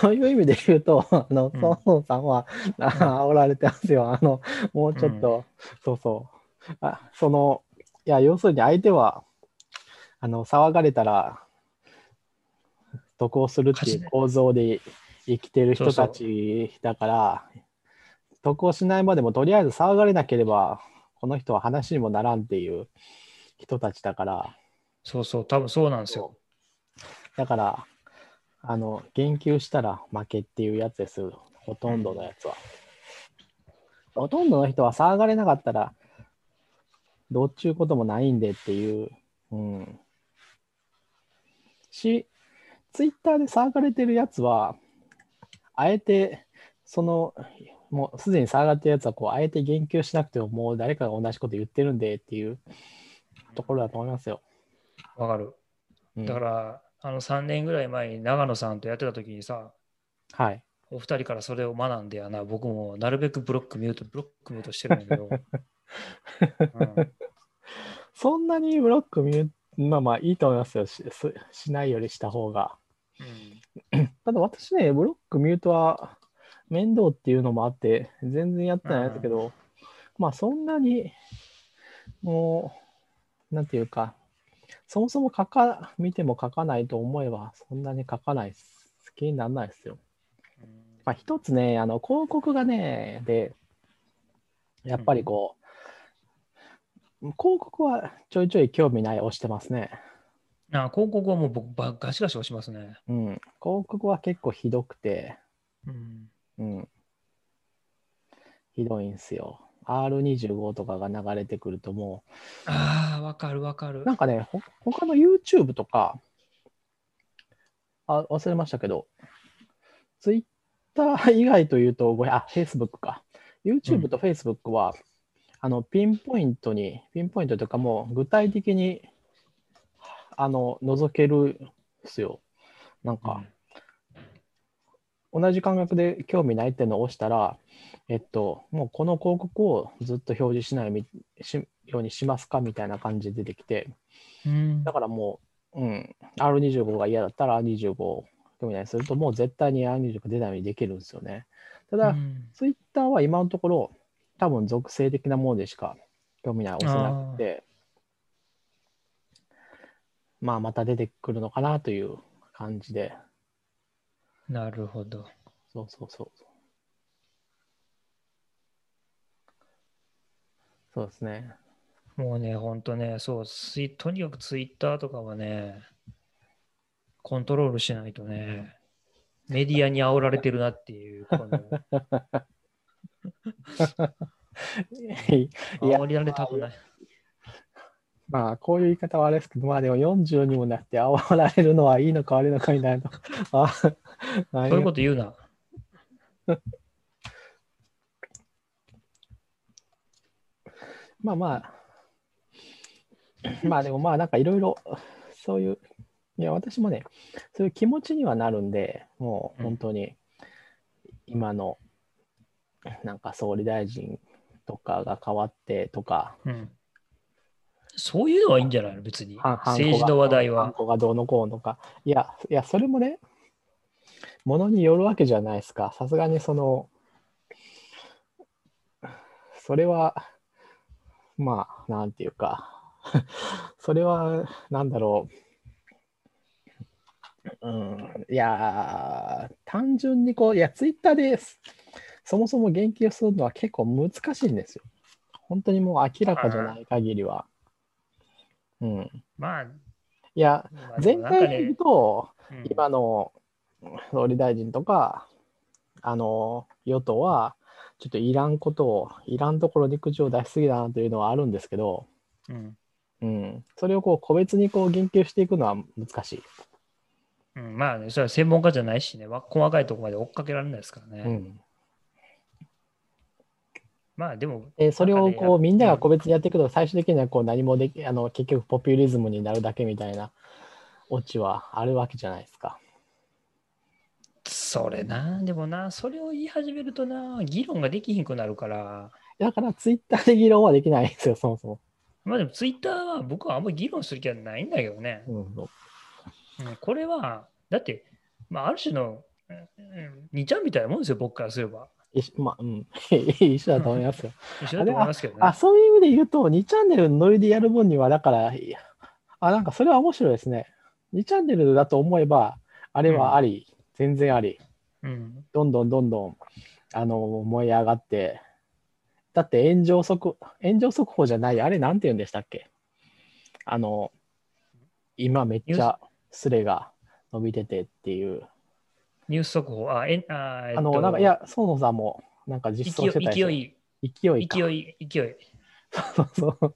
そういう意味で言うと、あの、うん、ソンさんは、あ煽られてますよ。あの、もうちょっと、うん、そうそう。あ、その、いや、要するに相手は、あの、騒がれたら、得をするっていう構造で生きてる人たちだから、得をしないまでもとりあえず騒がれなければ、この人は話にもならんっていう人たちだから。そうそう、多分そうなんですよ。だから、あの、言及したら負けっていうやつです。ほとんどのやつは。うん、ほとんどの人は騒がれなかったら、どっちゅうこともないんでっていう。うん。し、ツイッターで騒がれてるやつは、あえて、その、もうすでに騒がれてるやつは、こう、あえて言及しなくても、もう誰かが同じこと言ってるんでっていうところだと思いますよ。わかる。だから、あの3年ぐらい前に長野さんとやってた時にさ、はい。お二人からそれを学んでやな、僕もなるべくブロックミュート、ブロックミュートしてるんだけど。うん、そんなにブロックミュート、まあまあいいと思いますよし。しないよりした方が。うん、ただ私ね、ブロックミュートは面倒っていうのもあって、全然やってないですけど、うん、まあそんなに、もう、なんていうか、そもそも書か、見ても書かないと思えば、そんなに書かない好きにならないですよ。まあ、一つね、あの、広告がね、で、やっぱりこう、うん、広告はちょいちょい興味ない押してますね。あ広告はもう僕、ガシガシ押しますね。うん。広告は結構ひどくて、うん。うん。ひどいんすよ。R25 とかが流れてくるともう。ああ、わかるわかる。なんかね、ほ他の YouTube とか、あ、忘れましたけど、Twitter 以外というと、ごめん、あ、Facebook か。YouTube と Facebook は、うん、あの、ピンポイントに、ピンポイントというかもう具体的に、あの、覗けるんですよ。なんか、うん、同じ感覚で興味ないっていうのを押したら、えっと、もうこの広告をずっと表示しないしようにしますかみたいな感じで出てきて、うん、だからもう、うん、R25 が嫌だったら R25 興味ないす。ると、もう絶対に R25 出ないようにできるんですよね。ただ、うん、Twitter は今のところ、多分属性的なものでしか興味ない押せなくて、まあ、また出てくるのかなという感じで。なるほど。そうそうそう。そうですね。もうね、ほんとね、そう、とにかくツイッターとかはね、コントロールしないとね、メディアに煽られてるなっていう、こ の煽りられたくない。まあ、こういう言い方はあれですけど、まあでも40にもなって煽られるのはいいのか悪いのかみたいな。あそういうこと言うな。まあまあ、まあでもまあなんかいろいろそういう、いや私もね、そういう気持ちにはなるんで、もう本当に今のなんか総理大臣とかが変わってとか、うんそういうのはいいんじゃないの？別に。政治の話題はがどうのこうのか。いや、いや、それもね、ものによるわけじゃないですか。さすがにその、それは、まあ、なんていうか、それは、なんだろう。うん、いやー、単純にこう、いや、ツイッターです。そもそも言及するのは結構難しいんですよ。本当にもう明らかじゃない限りは。うん。まあ、いや、まあ全体で言うと、うん今の総理大臣とか、あの与党は、ちょっといらんことを、いらんところに口を出しすぎだなというのはあるんですけど、うんうん、それをこう個別にこう言及していくのは難しい。うんまあね、それは専門家じゃないしね、わ細かいところまで追っかけられないですからね。うん、まあでも、でそれをこうみんなが個別にやっていくと、最終的にはこう何もできあの結局ポピュリズムになるだけみたいなオチはあるわけじゃないですか。それな、でもな、それを言い始めるとな、議論ができひんくなるから、だからツイッターで議論はできないんですよ、そもそも。まあでもツイッターは僕はあんまり議論する気はないんだけどね。うん、うんこれは、だって、まあ、ある種の、うん2ちゃんみたいなもんですよ、僕からすれば。まあ、うん、一緒だと思いますよ。一緒だと思いますけどね。あ、そういう意味で言うと、2チャンネルのノリでやる分には、だから、あ、なんかそれは面白いですね。2チャンネルだと思えば、あれはあり、全然あり、うん。どんどんどんどん、あの、燃え上がって、だって炎上速、炎上速報じゃない、あれなんて言うんでしたっけ？あの、今めっちゃスレが伸びててっていう、ニュース速報、あ、えあ、えっとあの、なんか、いや、園さんも、なんか実装してた勢い、勢いか。勢い、勢い。そうそう。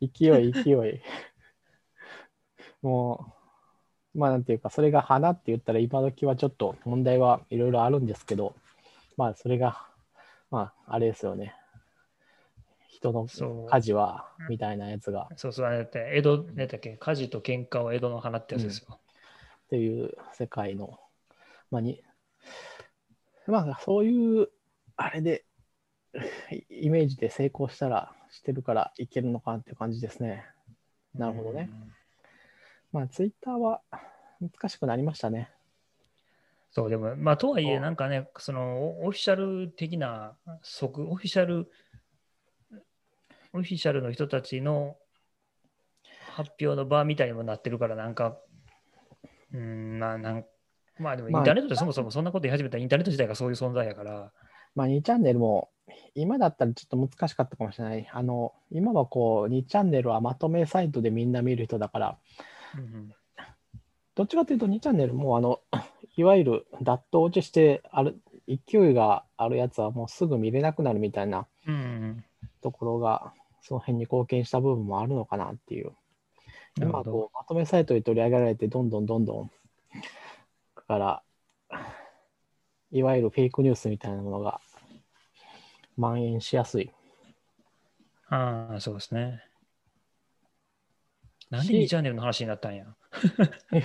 勢い、勢い。もう、まあなんていうか、それが花って言ったら今時はちょっと問題はいろいろあるんですけど、まあそれが、まああれですよね。人のそう火事は、みたいなやつが、そうそう、あれだって、江戸、ねだっけ、火事と喧嘩を江戸の花ってやつですよ。っていう世界の、まあに、まあそういう、あれで、イイメージで成功したら、してるからいけるのかなっていう感じですね。なるほどね。まあ、ツイッターは難しくなりましたね。そう、でも、まあ、とはいえ、なんかね、その、オフィシャル的な、即、オフィシャル、オフィシャルの人たちの発表の場みたいにもなってるから、なんか、うん、まあ、なんまあでも、イまあ。ンターネットでそもそもそんなこと言い始めたら、インターネット自体がそういう存在やから、まあ、2チャンネルも、今だったらちょっと難しかったかもしれない。あの、今はこう、2チャンネルはまとめサイトでみんな見る人だから、うんどっちかというと2チャンネルも、あの、いわゆるダット落ちして、ある、勢いがあるやつはもうすぐ見れなくなるみたいな。ところが、その辺に貢献した部分もあるのかなっていう。今こうまとめサイトに取り上げられて、どんどんどんどん、だから、いわゆるフェイクニュースみたいなものが蔓延しやすい。ああ、そうですね。なんでし2チャンネルの話になったんや。いや、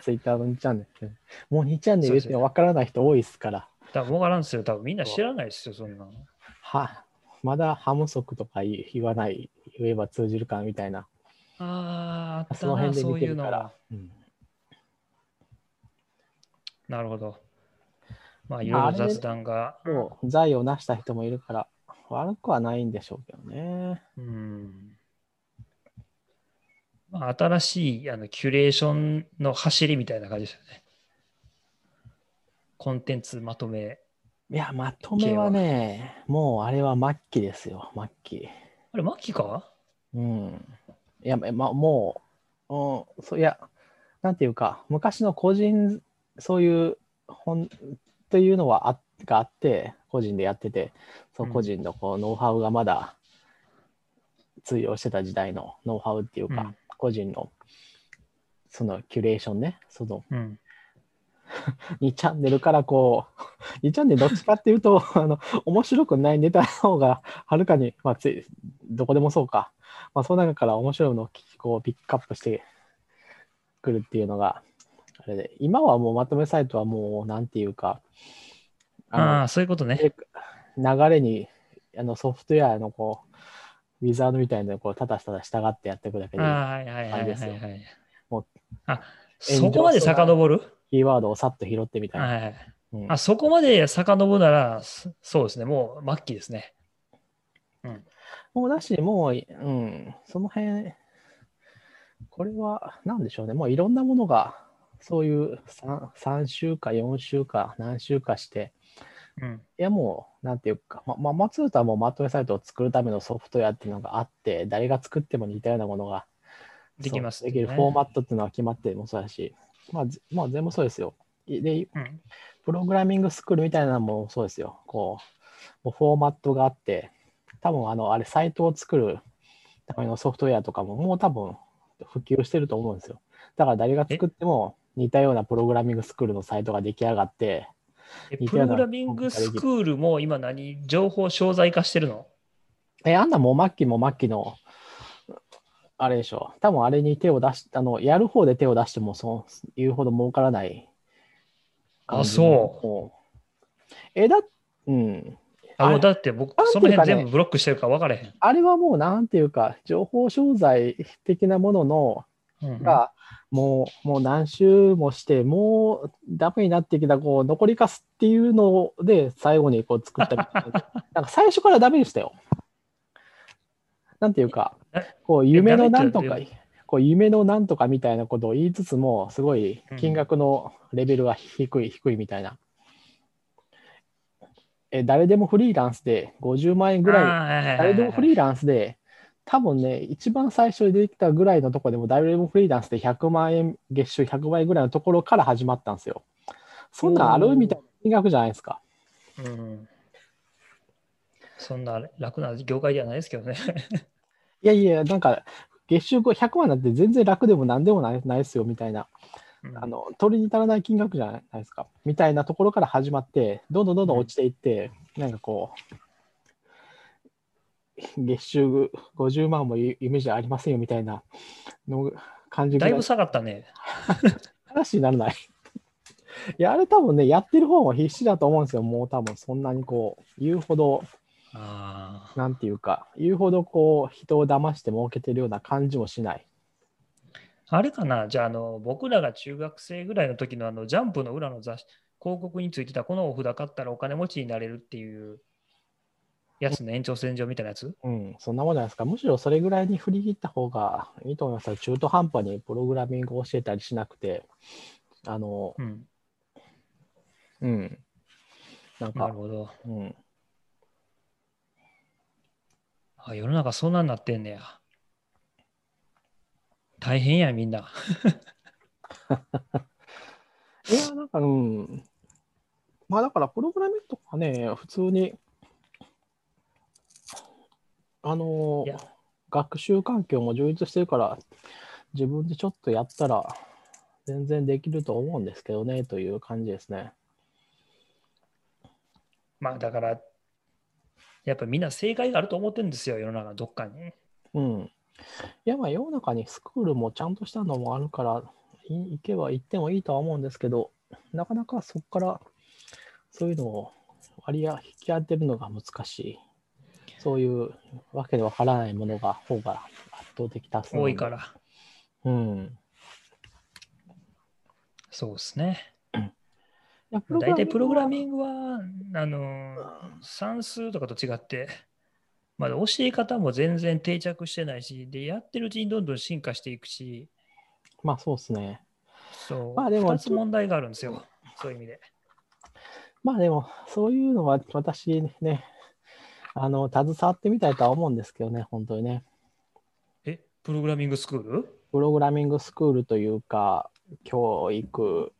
ツイッターの2チャンネルね。もう2チャンネル言っても分からない人多いですから。多分分からんすよ。多分みんな知らないですよ、そんなの。は、まだハム足とか言言わない、言えば通じるかみたいな。ああ、そのな、辺で見てそういうのなるほど。まあ、いろいろ雑談が。もう財を成した人もいるから、悪くはないんでしょうけどね。うん。まあ、新しいあのキュレーションの走りみたいな感じですよね。コンテンツまとめ。いや、まとめはね、もうあれは末期ですよ、末期。あれ、マッキーか？うん。いや、ま、もう、うん、そういや、なんていうか、昔の個人、そういう本というのはあがあって、個人でやってて、そううん個人のこうノウハウがまだ通用してた時代のノウハウっていうか、うん個人のそのキュレーションね、そのうん。2チャンネルからこう、2チャンネルどっちかっていうと、あの、面白くないネタの方がはるかに、まあ、つい、どこでもそうか。まあ、その中から面白いのをこうピックアップしてくるっていうのが、あれで、今はもうまとめサイトはもう、なんていうか、ああ、そういうことね。流れに、あのソフトウェアのこう、ウィザードみたいなのをこうただただ従ってやっていくだけでいいはいはいはいはい、はい。もうあ、そこまで遡る？キーワードをさっと拾ってみたいな。はいはいうん、あそこまで遡るなら、そうですね、もう末期ですね。うん。もうだし、もう、うん、その辺、これは、なんでしょうね、もういろんなものが、そういう 3, 3週か4週か何週かして、うん、いやもう、なんていうか、ま、ま、松浦はもうまとめサイトを作るためのソフトウェアっていうのがあって、誰が作っても似たようなものができます、ね、できるフォーマットっていうのは決まってもそうだし、まあ、まあ、全部そうですよ。で、うん、プログラミングスクールみたいなのもそうですよ。こう、もうフォーマットがあって、多分あの、あれ、サイトを作るためのソフトウェアとかももう多分普及してると思うんですよ。だから誰が作っても似たようなプログラミングスクールのサイトが出来上がって、プログラミングスクールも今何情報商材化してるの？え、あんなもう末期も末期の、あれでしょ。多分あれに手を出し、あの、やる方で手を出してもそういうほど儲からないあ、そう。え、だ、うん。あ、もうだって僕、その辺全部ブロックしてるから分からへん。あれはもうなんていうか、情報商材的なものの、が、もう、もう何周もして、もうダメになってきた、こう、残りかすっていうので、最後にこう作ったみたいな。なんか最初からダメでしたよ。なんていうか、こう、夢のなんとか、こう夢のなんとかみたいなことを言いつつも、すごい金額のレベルが低い、低いみたいな。え誰でもフリーランスで50万円ぐらい、誰でもフリーランスで、多分ね、一番最初に出てきたぐらいのところでも、誰でもフリーランスで100万円、月収100万円ぐらいのところから始まったんですよ。そんなんあるみたいな金額じゃないですか。うん。そんな楽な業界ではないですけどね。いやいや、なんか、月収100万なんて全然楽でも何でもないないですよみたいな、うん、あの取りに足らない金額じゃないですかみたいなところから始まってどんどんどんどん落ちていって、うん、なんかこう月収50万もイメージありませんよみたいなの感じだいぶ下がったね。話にならない いや、あれ多分ね、やってる方も必死だと思うんですよ。もう多分そんなにこう、言うほどなんていうか、言うほどこう人を騙して儲けてるような感じもしない。あれかな、じゃああの、僕らが中学生ぐらいの時のあのジャンプの裏の雑広告についてたこのお札買ったらお金持ちになれるっていうやつの延長線上みたいなやつ？うん、そんなもんじゃないですか。むしろそれぐらいに振り切った方がいいと思います中途半端にプログラミングを教えたりしなくて、あの、うん。うん、なんか、なるほど。うん。あ、世の中そんなになってんねや。大変や、みんな。いや、なんか、うん。まあ、だから、プログラミングとかね、普通に、あの学習環境も充実してるから、自分でちょっとやったら、全然できると思うんですけどね、という感じですね。まあ、だから、やっぱみんな正解があると思ってるんですよ、世の中どっかに。うん。いや、まあ世の中にスクールもちゃんとしたのもあるから、行けば行ってもいいとは思うんですけど、なかなかそこからそういうのを割合引き当てるのが難しい。そういうわけでわからないものが方が圧倒的多数。多いから。うん。そうですね。大体プログラミングは、あの、算数とかと違って、まだ教え方も全然定着してないし、で、やってるうちにどんどん進化していくし、まあそうですね。そう。まあでも、2つ問題があるんですよ。そういう意味で。まあでも、そういうのは私ね、あの、携わってみたいとは思うんですけどね、本当にね。え、プログラミングスクール？プログラミングスクールというか、教育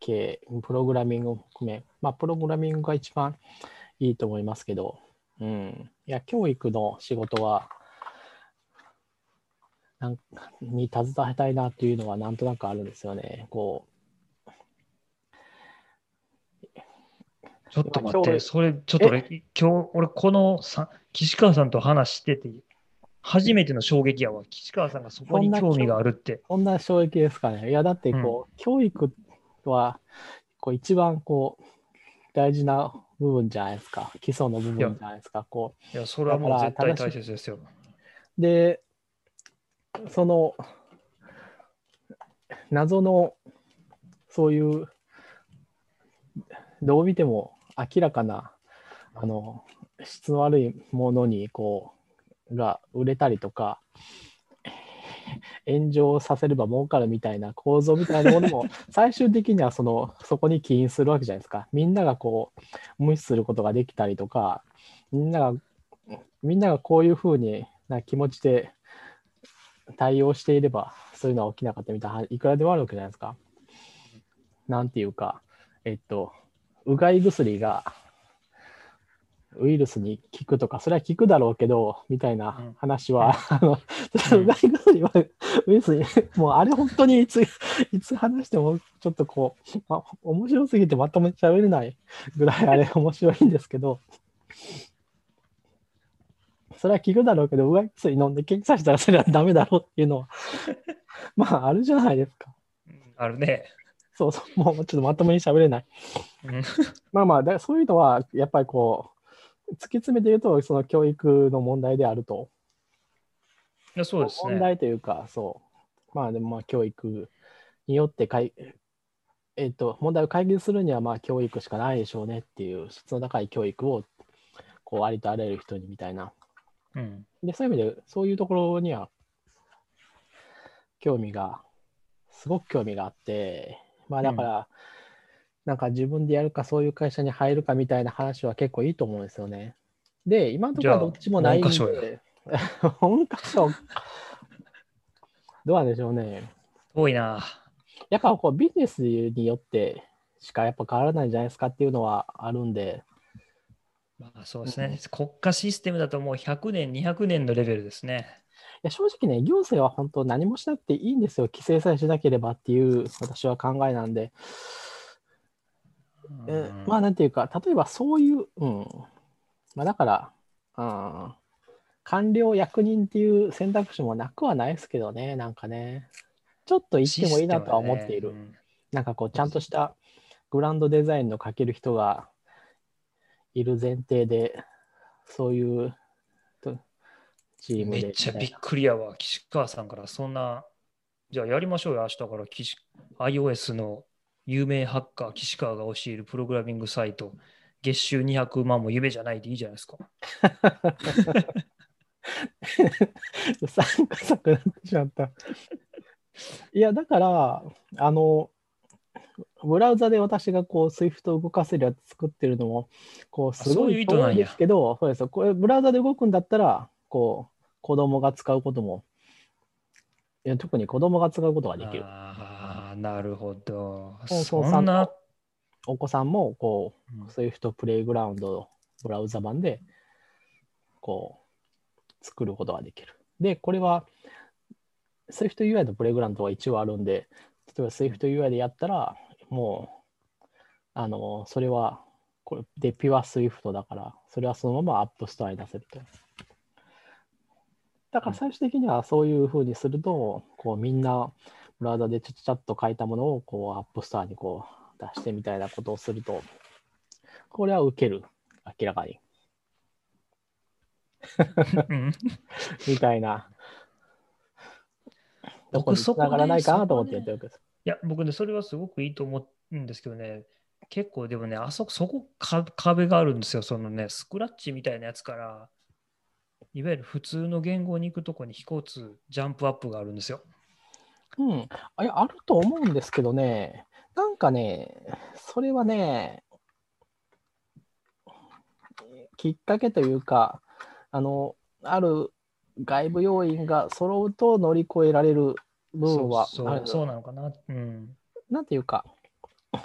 系、プログラミングを含め、まあ、プログラミングが一番いいと思いますけど、うん。いや、教育の仕事は、なんに携わりたいなっていうのはなんとなくあるんですよね。こう。ちょっと待って、それ、ちょっと俺、今日、俺、このさ岸川さんと話してて、初めての衝撃やわ。岸川さんがそこに興味があるって。そんな衝撃ですかね。いや、だってこう、教育はこう一番こう大事な部分じゃないですか。基礎の部分じゃないですか。こいや、それはもう絶対大切ですよ。うで、その謎のそういうどう見ても明らかなあの質の悪いものにこうが売れたりとか 炎上させれば儲かるみたいな構造みたいなものも 最終的にはそのそこに起因するわけじゃないですか。みんながこう無視することができたりとかみんながみんながこういうふうにな気持ちで対応していればそういうのは起きなかったみたいないくらでもあるわけじゃないですか。なんていうかえっとうがい薬がウイルスに効くとか、それは効くだろうけど、みたいな話は、あの、うがい薬はウイルスに、もうあれ本当にいつ、いつ話してもちょっとこう、ま、面白すぎてまとめちゃべれないぐらいあれ 面白いんですけど、それは効くだろうけど、うがい薬飲んで検査したらそれはダメだろうっていうのは、まああるじゃないですか。あるね。そうそう、もうちょっとまともに喋れない。うんまあまあだ、そういうのは、やっぱりこう、突き詰めて言うと、その教育の問題であると。いやそうです問ね。題というか、そう。まあでも、まあ、教育によってかい、えっと、問題を解決するには、まあ、教育しかないでしょうねっていう、質の高い教育を、こう、ありとあらゆる人にみたいな。うん。で、そういう意味で、そういうところには、興味が、すごく興味があって、まあだから、なんか自分でやるか、そういう会社に入るかみたいな話は結構いいと思うんですよね。で、今のところはどっちもないんで、文科省、どうなんでしょうね。多いな。やっぱこうビジネスによってしかやっぱ変わらないんじゃないですかっていうのはあるんで、まあそうですね。国家システムだともう100年、200年のレベルですね。いや正直ね、行政は本当何もしなくていいんですよ。規制さえしなければっていう私は考えなんで。えうんまあなんていうか、例えばそういう、うん。まあだから、うん、官僚役人っていう選択肢もなくはないですけどね、なんかね。ちょっと言ってもいいなとは思っている。システムはねなんかこう、ちゃんとしたグランドデザインの書ける人がいる前提で、そういうとチームで。うんめっちゃびっくりやわ。岸川さんからそんな、じゃあやりましょうよ、明日から岸 iOS の有名ハッカー、岸川が教えるプログラミングサイト、月収200万も夢じゃないでいいじゃないですか。参加作になってしまった。いや、だから、あの、ブラウザで私がこう、Swift を動かせるやつ作ってるのも、こう、すごいうい意図なんですけど、そうですよ。これ、ブラウザで動くんだったら、こう、子供が使うことも、いや特に子供が使うことができる。ああ、なるほど。そんな、お子さんも、こう、うん Swift プレイグラウンドブラウザ版で、こう、作ることができる。で、これは、Swift UI のプレイグラウンドは一応あるんで、例えば Swift UI でやったら、もう、あの、それは、これで、ピュア Swift だから、それはそのまま App Store に出せると。だから最終的にはそういうふうにすると、こうみんなブラウザでちゃちゃっと書いたものをこう App Store にこう出してみたいなことをすると、これは受ける、明らかに。うん みたいな。どこに僕繋がらないかなと思ってやってるわけです。いや、僕ね、それはすごくいいと思うんですけどね、結構でもね、あそこ、そこか壁があるんですよ。そのね、スクラッチみたいなやつから、いわゆる普通の言語に行くとこに飛行通、ジャンプアップがあるんですよ。うん。あいあると思うんですけどね、なんかね、それはね、きっかけというか、あの、ある外部要因が揃うと乗り越えられる部分はそうそうなのかな？うん。なんていうか、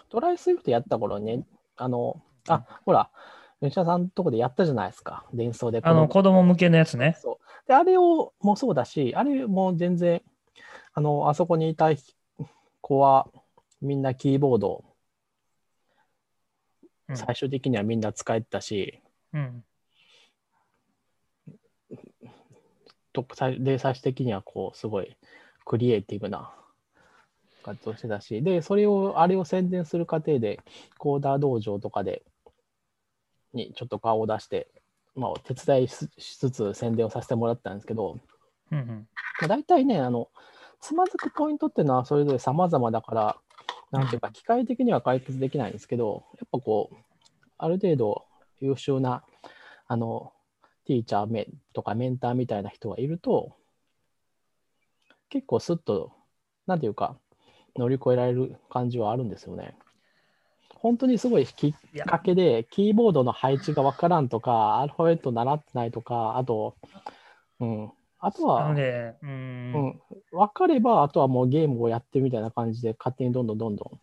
try! Swift やった頃にね、あの、あ、ほら、吉田さんのとこでやったじゃないですか、伝送で。あの、子供向けのやつね。そう。で、あれをもそうだし、あれも全然、あの、あそこにいた子は、みんなキーボードうん最終的にはみんな使えてたし、うん。で最終的にはこうすごいクリエイティブな活動してたし、で、それを、あれを宣伝する過程で、コーダー道場とかで、にちょっと顔を出して、まあ、手伝いししつつ宣伝をさせてもらったんですけど、うんうん。まあ、大体ね、あの、つまずくポイントっていうのはそれぞれ様々だから、なんていうか、機械的には解決できないんですけど、やっぱこう、ある程度優秀な、あの、ティーチャーメとかメンターみたいな人がいると、結構スッと、なんていうか、乗り越えられる感じはあるんですよね。本当にすごいきっかけで、キーボードの配置がわからんとか、アルファベット習ってないとか、あと、うん、あとは、ね、う。うんん、分かれば、あとはもうゲームをやってるみたいな感じで、勝手にどんどんどんどん。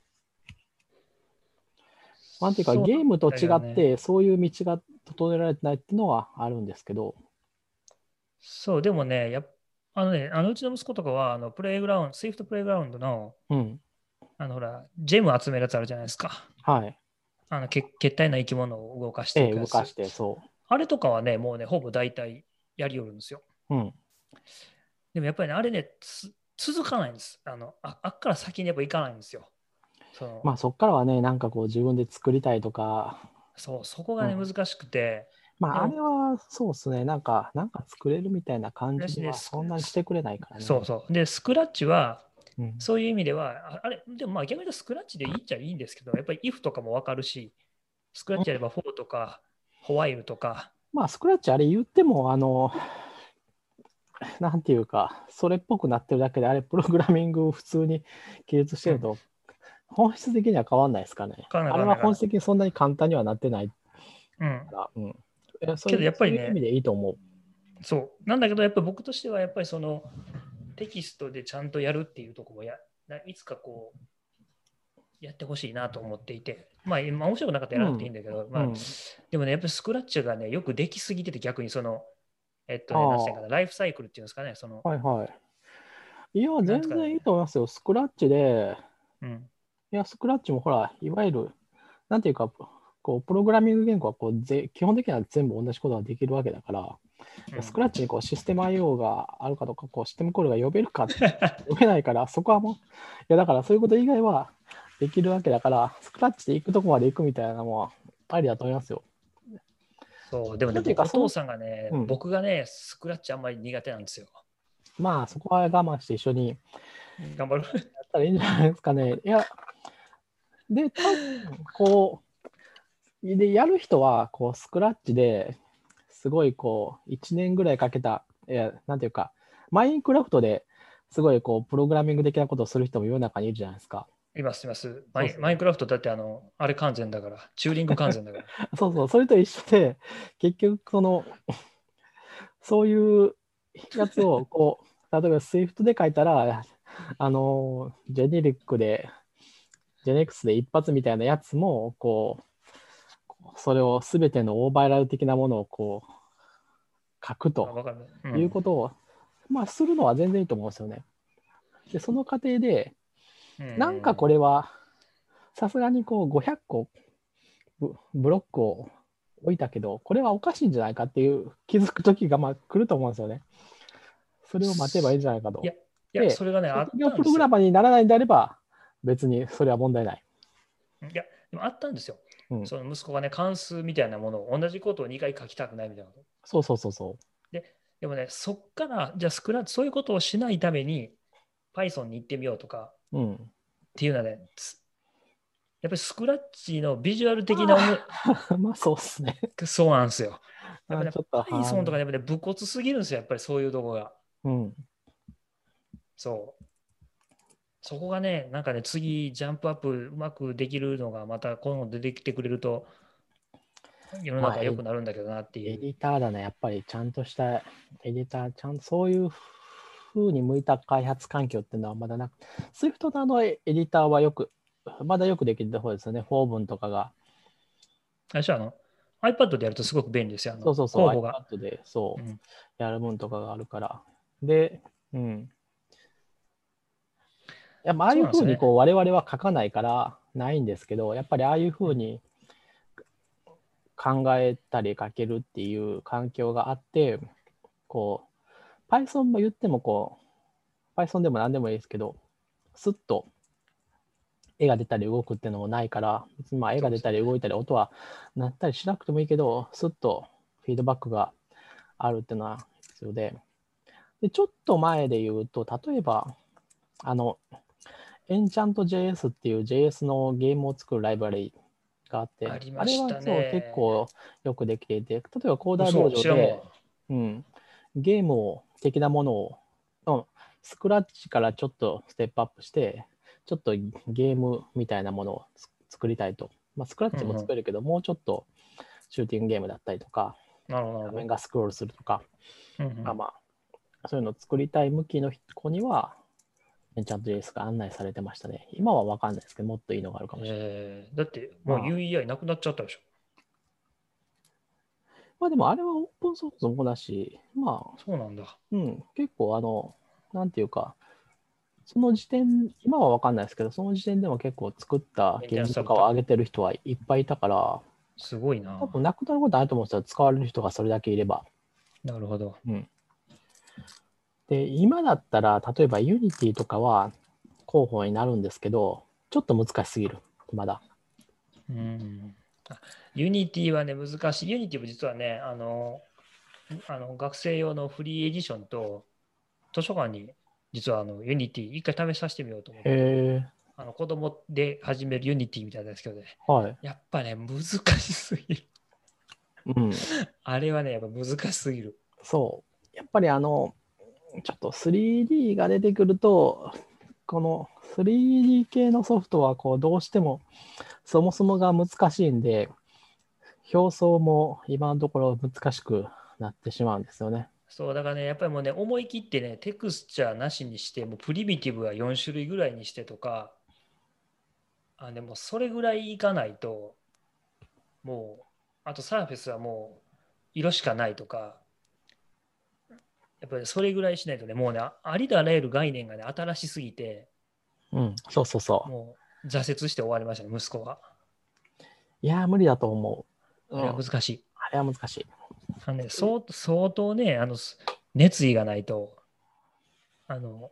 なんていうか、ゲームと違って、そういう道が整えられてないっていうのはあるんですけど、そう、でもね、やっあのね、あのうちの息子とかは、あのプレイグラウンド、スイフトプレイグラウンドの、うん、あのほら、ジェム集めるやつあるじゃないですか。はい。あのけ血体な生き物を動かしてええ、いくやつ動かして、そあれとかはね、もうね、ほぼ大体やりよるんですよ。う。うん、でもやっぱりね、あれね、つ続かないんです。あのああっから先にやっぱ行かないんですよ。そのまあ、そこからはね、なんかこう、自分で作りたいとか、そうそこがね、うん難しくて、まあ、あでれはそうですね、なんか、なんか作れるみたいな感じでそんなにしてくれないからね。そうそう。で、スクラッチは、うん。そういう意味では、ああれ、でもまあ逆に言うとスクラッチでいいっちゃいいんですけど、やっぱり if とかもわかるし、スクラッチやれば for とか、ホワイルとか、まあ、スクラッチあれ言っても、あの、なんていうか、それっぽくなってるだけで、あれ、プログラミングを普通に記述してると、本質的には変わんないですかね。変わんないあれは本質的にそんなに簡単にはなってないかうん、ら、うん。えそうけどやっぱりねそういう意味でいいと思う。そう。なんだけど、やっぱり僕としては、やっぱりそのテキストでちゃんとやるっていうところをやないつかこう、やってほしいなと思っていて、まあ、今面白くなかったらやらなくていいんだけど、まあうん、でもね、やっぱりスクラッチがね、よくできすぎてて、逆にその、えっとね、なんていうかな、ライフサイクルっていうんですかね、その、はいはい。いや、全然いいと思いますよ。スクラッチで、うん、いや、スクラッチもほら、いわゆる、なんていうか、こうプログラミング言語はこうぜ基本的には全部同じことができるわけだから、うんスクラッチにこうシステム IO があるかとか、こうシステムコールが呼べるか 呼べないから、そこはもう、いやだからそういうこと以外はできるわけだから、スクラッチで行くとこまで行くみたいなのもありだと思いますよ。そう、でもね、お父さんがね、うん僕がね、スクラッチあんまり苦手なんですよ。まあ、そこは我慢して一緒に頑張る。やったらいいんじゃないですかね。いや、で、多分こう、で、やる人は、こう、スクラッチですごい、こう、1年ぐらいかけた、いや、なんていうか、マインクラフトですごい、こう、プログラミング的なことをする人も世の中にいるじゃないですか。います、います。マイマインクラフトだってあの、あれ完全だから、チューリング完全だから。そうそう、それと一緒で、結局、その、そういうやつを、こう、例えば Swift で書いたら、あの、ジェネリックで、ジェネックスで一発みたいなやつも、こう、それをすべてのオーバーラル的なものをこう、書くあというんことを、まあ、するのは全然いいと思うんですよね。で、その過程で、なんかこれ、れは、さすがにこう500個ブブロックを置いたけど、これはおかしいんじゃないかっていう気づく時がまあ来ると思うんですよね。それを待てばいいんじゃないかと。いやいや、でそれがね、あった卒んですプログラ。マーにならないんであれば、別にそれは問題ない。いや、でもあったんですよ。うんその息子がね、関数みたいなものを同じことを2回書きたくないみたいなこと。そうそうそうそでもね、そっから、じゃあスクラッチ、そういうことをしないために Python に行ってみようとかう。うん。っていうのはね、つやっぱりスクラッチのビジュアル的なも まあそうっすね。の、そうなんですよ。やっぱね。Python とかね、やっぱね、武骨すぎるんですよ、やっぱりそういうとこが。うん。そう。そこがね、なんかね、次、ジャンプアップうまくできるのが、また今後出てきてくれると、世のまあ中良くなるんだけどなっていう。エディターだね、やっぱりちゃんとしたエディター、ちゃんとそういう風に向いた開発環境っていうのはまだなく、Swift のあのエディターはよく、まだよくできる方ですよね、フォー文とかが。最初はあの iPad でやるとすごく便利ですよ。あのそうそうそう、iPad でそう、うんやる分とかがあるから。で、うん。やっぱああいうふうにこう我々は書かないからないんですけど、やっぱりああいうふうに考えたり書けるっていう環境があって、こう、Python も言ってもこう、Python でも何でもいいですけど、スッと絵が出たり動くっていうのもないから、別にまあ絵が出たり動いたり音は鳴ったりしなくてもいいけど、スッとフィードバックがあるっていうのは必要で、でちょっと前で言うと、例えば、あの、Enchant.js っていう JS のゲームを作るライブラリがあって、あね、あれはそう結構よくできていて、例えばコーダー道場で、うん、ゲームを的なものを、うん、スクラッチからちょっとステップアップして、ちょっとゲームみたいなものを作りたいと。まあ、スクラッチも作るけど、うん、もうちょっとシューティングゲームだったりとか、画面がスクロールするとか、うんうん、まあまあ、そういうのを作りたい向きの子には、エンチャント JS が案内されてましたね。今は分かんないですけど、もっといいのがあるかもしれない。えー、だって、もう UEI なくなっちゃったでしょ。まあでも、あれはオープンソースもだし、まあ、そうなんだ。うん、結構、あの、なんていうか、その時点、今は分かんないですけど、その時点でも結構作ったゲームとかを上げてる人はいっぱいいたから、すごいな。多分なくなることあると思うんですよ、使われる人がそれだけいれば。なるほど。うん。で、今だったら、例えば Unity とかは候補になるんですけど、ちょっと難しすぎる、まだ。うん。Unity はね、難しい。Unity も実はね、あの、あの学生用のフリーエディションと図書館に実はあの Unity 一回試させてみようと思って。あの子供で始める Unity みたいなんですけどね。はい、やっぱね、難しすぎる。うん。あれはね、やっぱ難しすぎる。そう。やっぱりあの、ちょっと 3D が出てくると、この 3D 系のソフトはこうどうしてもそもそもが難しいんで、表層も今のところ難しくなってしまうんですよね。そうだからね、やっぱりもうね、思い切ってね、テクスチャーなしにして、もうプリミティブは4種類ぐらいにしてとか、あでもそれぐらいいかないと、もう、あとサーフェスはもう色しかないとか、やっぱりそれぐらいしないとね、もうね、ありとあらゆる概念がね、新しすぎて、うん、そうそうそう。もう挫折して終わりましたね、息子が。いや無理だと思う。あれは難しい。あれは難しい。あのね、相相当ね、あの、熱意がないと、あの、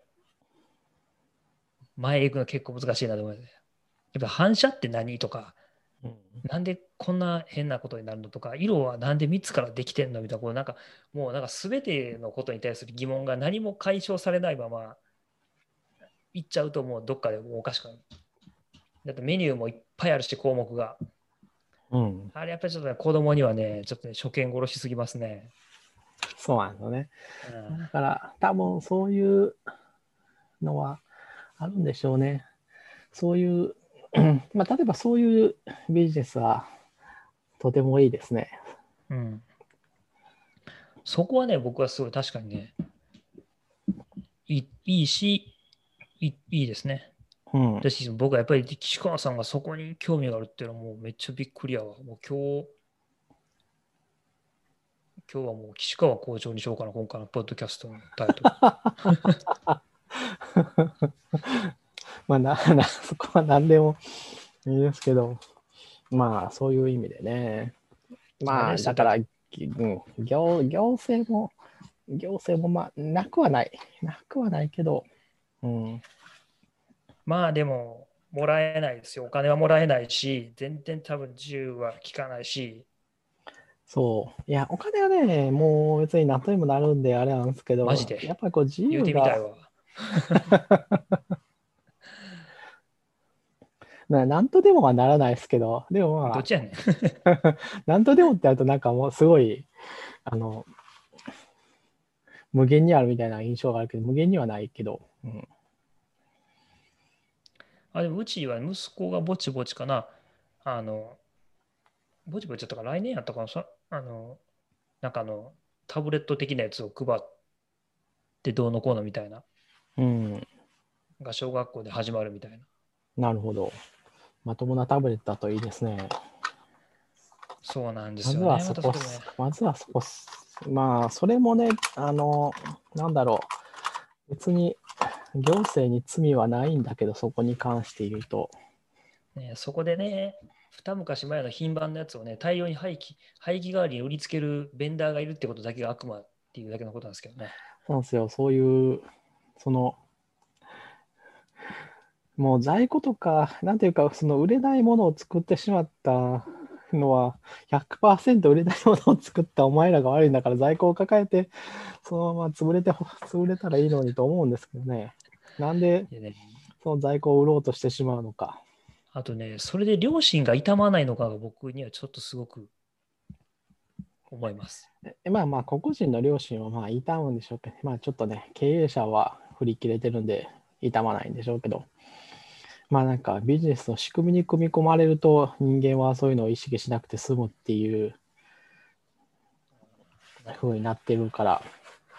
前へ行くの結構難しいなと思います。やっぱ反射って何とか、うん、なんでこんな変なことになるのとか、色はなんで3つからできてんのみたいな、こうなんかもうなんか全てのことに対する疑問が何も解消されないままいっちゃうともうどっかでもうおかしくなる。だってメニューもいっぱいあるし、項目が。うん、あれやっぱりちょっとね、子供にはね、ちょっとね、初見殺しすぎますね。そうなんだね。うん、だから、多分そういうのはあるんでしょうね。そういう まあ、例えばそういうビジネスはとてもいいですね。うん。そこはね、僕はすごい確かにね、いいいしい、いいですね。うん、私、僕はやっぱり岸川さんがそこに興味があるっていうのはもうめっちゃびっくりやわ。もう今日、今日はもう岸川校長にしようかな、今回のポッドキャストのタイトル。まあな、な、そこは何でもいいですけど、まあ、そういう意味でね。まあ、だから、うん、行行政も、行政も、まあ、なくはない。なくはないけど、うん。まあ、でも、もらえないですよ。お金はもらえないし、全然多分自由は効かないし。そう。いや、お金はね、もう別に何とにもなるんであれなんですけど、マジで？やっぱりこう自由が。な なんとでもはならないですけど、でもまあ、どっちやねん。なんとでもってやるとなんかもうすごい、あの、無限にあるみたいな印象があるけど、無限にはないけど。うん、あ、でもうちは息子がぼちぼちかな。あの、ぼちぼちだったか来年やったかなさ、あの、なんかあの、タブレット的なやつを配ってどうのこうのみたいな。うん。が小学校で始まるみたいな。なるほど。まともなタブレットだといいですね。そうなんですよね。まずはそこ、ね、まずはそこ、まあ、それもね、あの、なんだろう。別に行政に罪はないんだけど、そこに関して言うと。ね、そこでね、二昔前の品番のやつをね、大量に廃棄、廃棄代わりに売りつけるベンダーがいるってことだけが悪魔っていうだけのことなんですけどね。そうなんですよ。そういう、その、もう在庫とか、なんていうか、その売れないものを作ってしまったのは、100%売れないものを作ったお前らが悪いんだから、在庫を抱えて、そのまま潰れて、潰れたらいいのにと思うんですけどね。なんで、ね、その在庫を売ろうとしてしまうのか。あとね、それで両親が痛まないのかが僕にはちょっとすごく思います。まあまあ、個々人の両親はまあ痛むんでしょうけど、まあちょっとね、経営者は振り切れてるんで、痛まないんでしょうけど、まあなんかビジネスの仕組みに組み込まれると人間はそういうのを意識しなくて済むっていう風になってるから、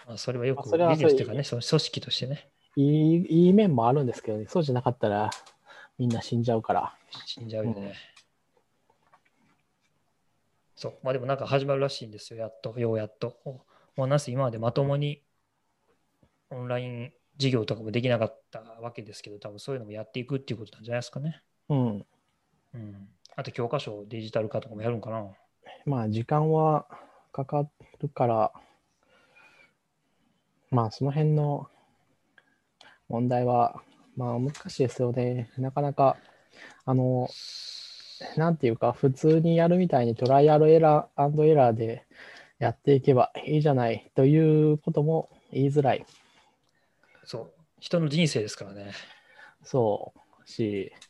まあ、それはよくビジネスというかね、その組織としてね、いいいい面もあるんですけどね、そうじゃなかったらみんな死んじゃうから。死んじゃうよね。うんそう、まあでもなんか始まるらしいんですよ、やっと、ようやっと。もうなんせ今までまともにオンライン授業とかもできなかったわけですけど、多分そういうのもやっていくっていうことなんじゃないですかね。うん。うん。あと教科書デジタル化とかもやるんかな。まあ時間はかかるから、まあその辺の問題は、まあ難しいですよね。なかなか、あの、なんていうか、普通にやるみたいにトライアルエラーエラーでやっていけばいいじゃないということも言いづらい。そう、人の人生ですからね。そうし、うん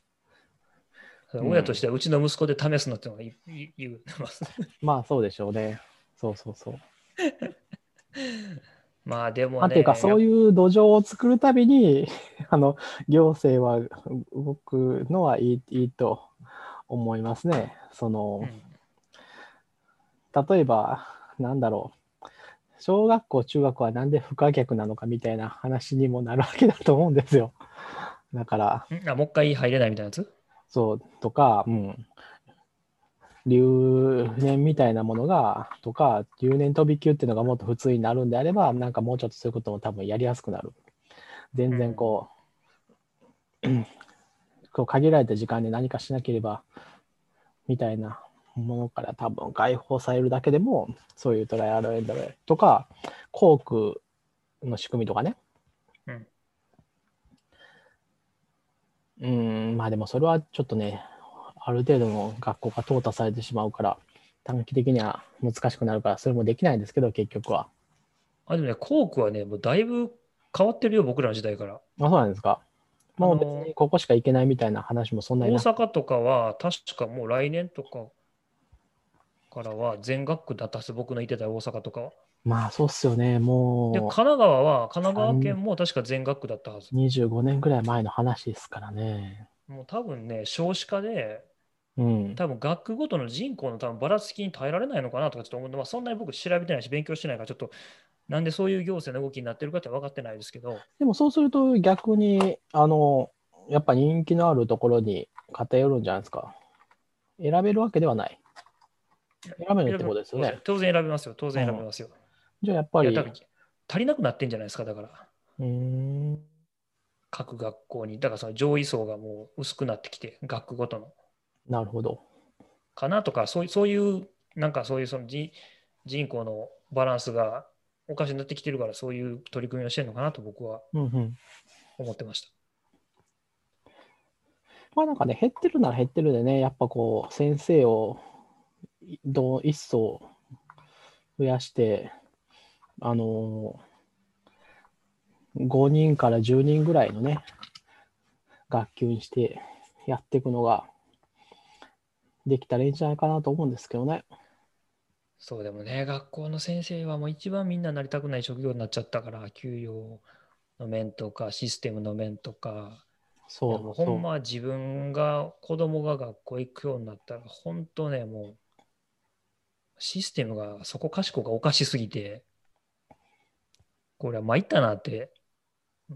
親としてはうちの息子で試すのってのが言うます。まあそうでしょうね。そうそうそう。まあでもね。ていうか、そうう。いう土壌を作るたびに、あの、行政は動くのはいいいいと思いますね。その、例えば、なんだろう。小学校、中学はなんで不可逆なのかみたいな話にもなるわけだと思うんですよ。だから、うんあもう一回入れないみたいなやつ？そう、とか、うん。留年みたいなものが、とか、留年飛び級っていうのがもっと普通になるんであれば、なんかもうちょっとそういうことも多分やりやすくなる。全然こう、こう限られた時間で何かしなければ、みたいなものから多分解放されるだけでも、そういうトライアルエンドレとか、コークの仕組みとかね。うんうん、まあでもそれはちょっとね、ある程度の学校が淘汰されてしまうから、短期的には難しくなるから、それもできないんですけど、結局は。あ、でもね、コークはね、もうだいぶ変わってるよ、僕らの時代から。あ、そうなんですか。もう別にここしか行けないみたいな話もそんな大にな阪とかは、確かもう来年とかからは全学区だったはず、僕のいてた大阪とかは。まあそうっすよね。もで、神奈川は、神奈川県も確か全学区だったはずう。25年ぐらい前の話ですからね。もう多分ね、少子化で、うん。多分学区ごとの人口の多分ばらつきに耐えられないのかなとかちょっと思うのは、そんなに僕調べてないし、勉強してないから、ちょっとなんでそういう行政の動きになってるかって分かってないですけど、でもそうすると逆に、あの、やっぱ人気のあるところに偏るんじゃないですか。選べるわけではない。選べるってことですよね。当然選べますよ、当然選べますよ。じゃあやっぱり、足りなくなってんじゃないですか、だから、ーん、各学校に。だからその上位層がもう薄くなってきて、学区ごとの。なるほど。かなとか、そういう、そういうなんかそういうその人人口のバランスがおかしになってきてるから、そういう取り組みをしてるのかなと僕はうんうん。思ってました。まあなんかね、減ってるなら減ってるでね、やっぱこう、先生をいどう一層増やして、あのー、5人から10人ぐらいのね、学級にしてやっていくのができたらいいんじゃないかなと思うんですけどね。そうでもね、学校の先生はもう一番みんななりたくない職業になっちゃったから、給与の面とかシステムの面とか、そう。ほんま自分が子供が学校行くようになったら、本当ね、もうシステムがそこかしこがおかしすぎて、これは参ったなって、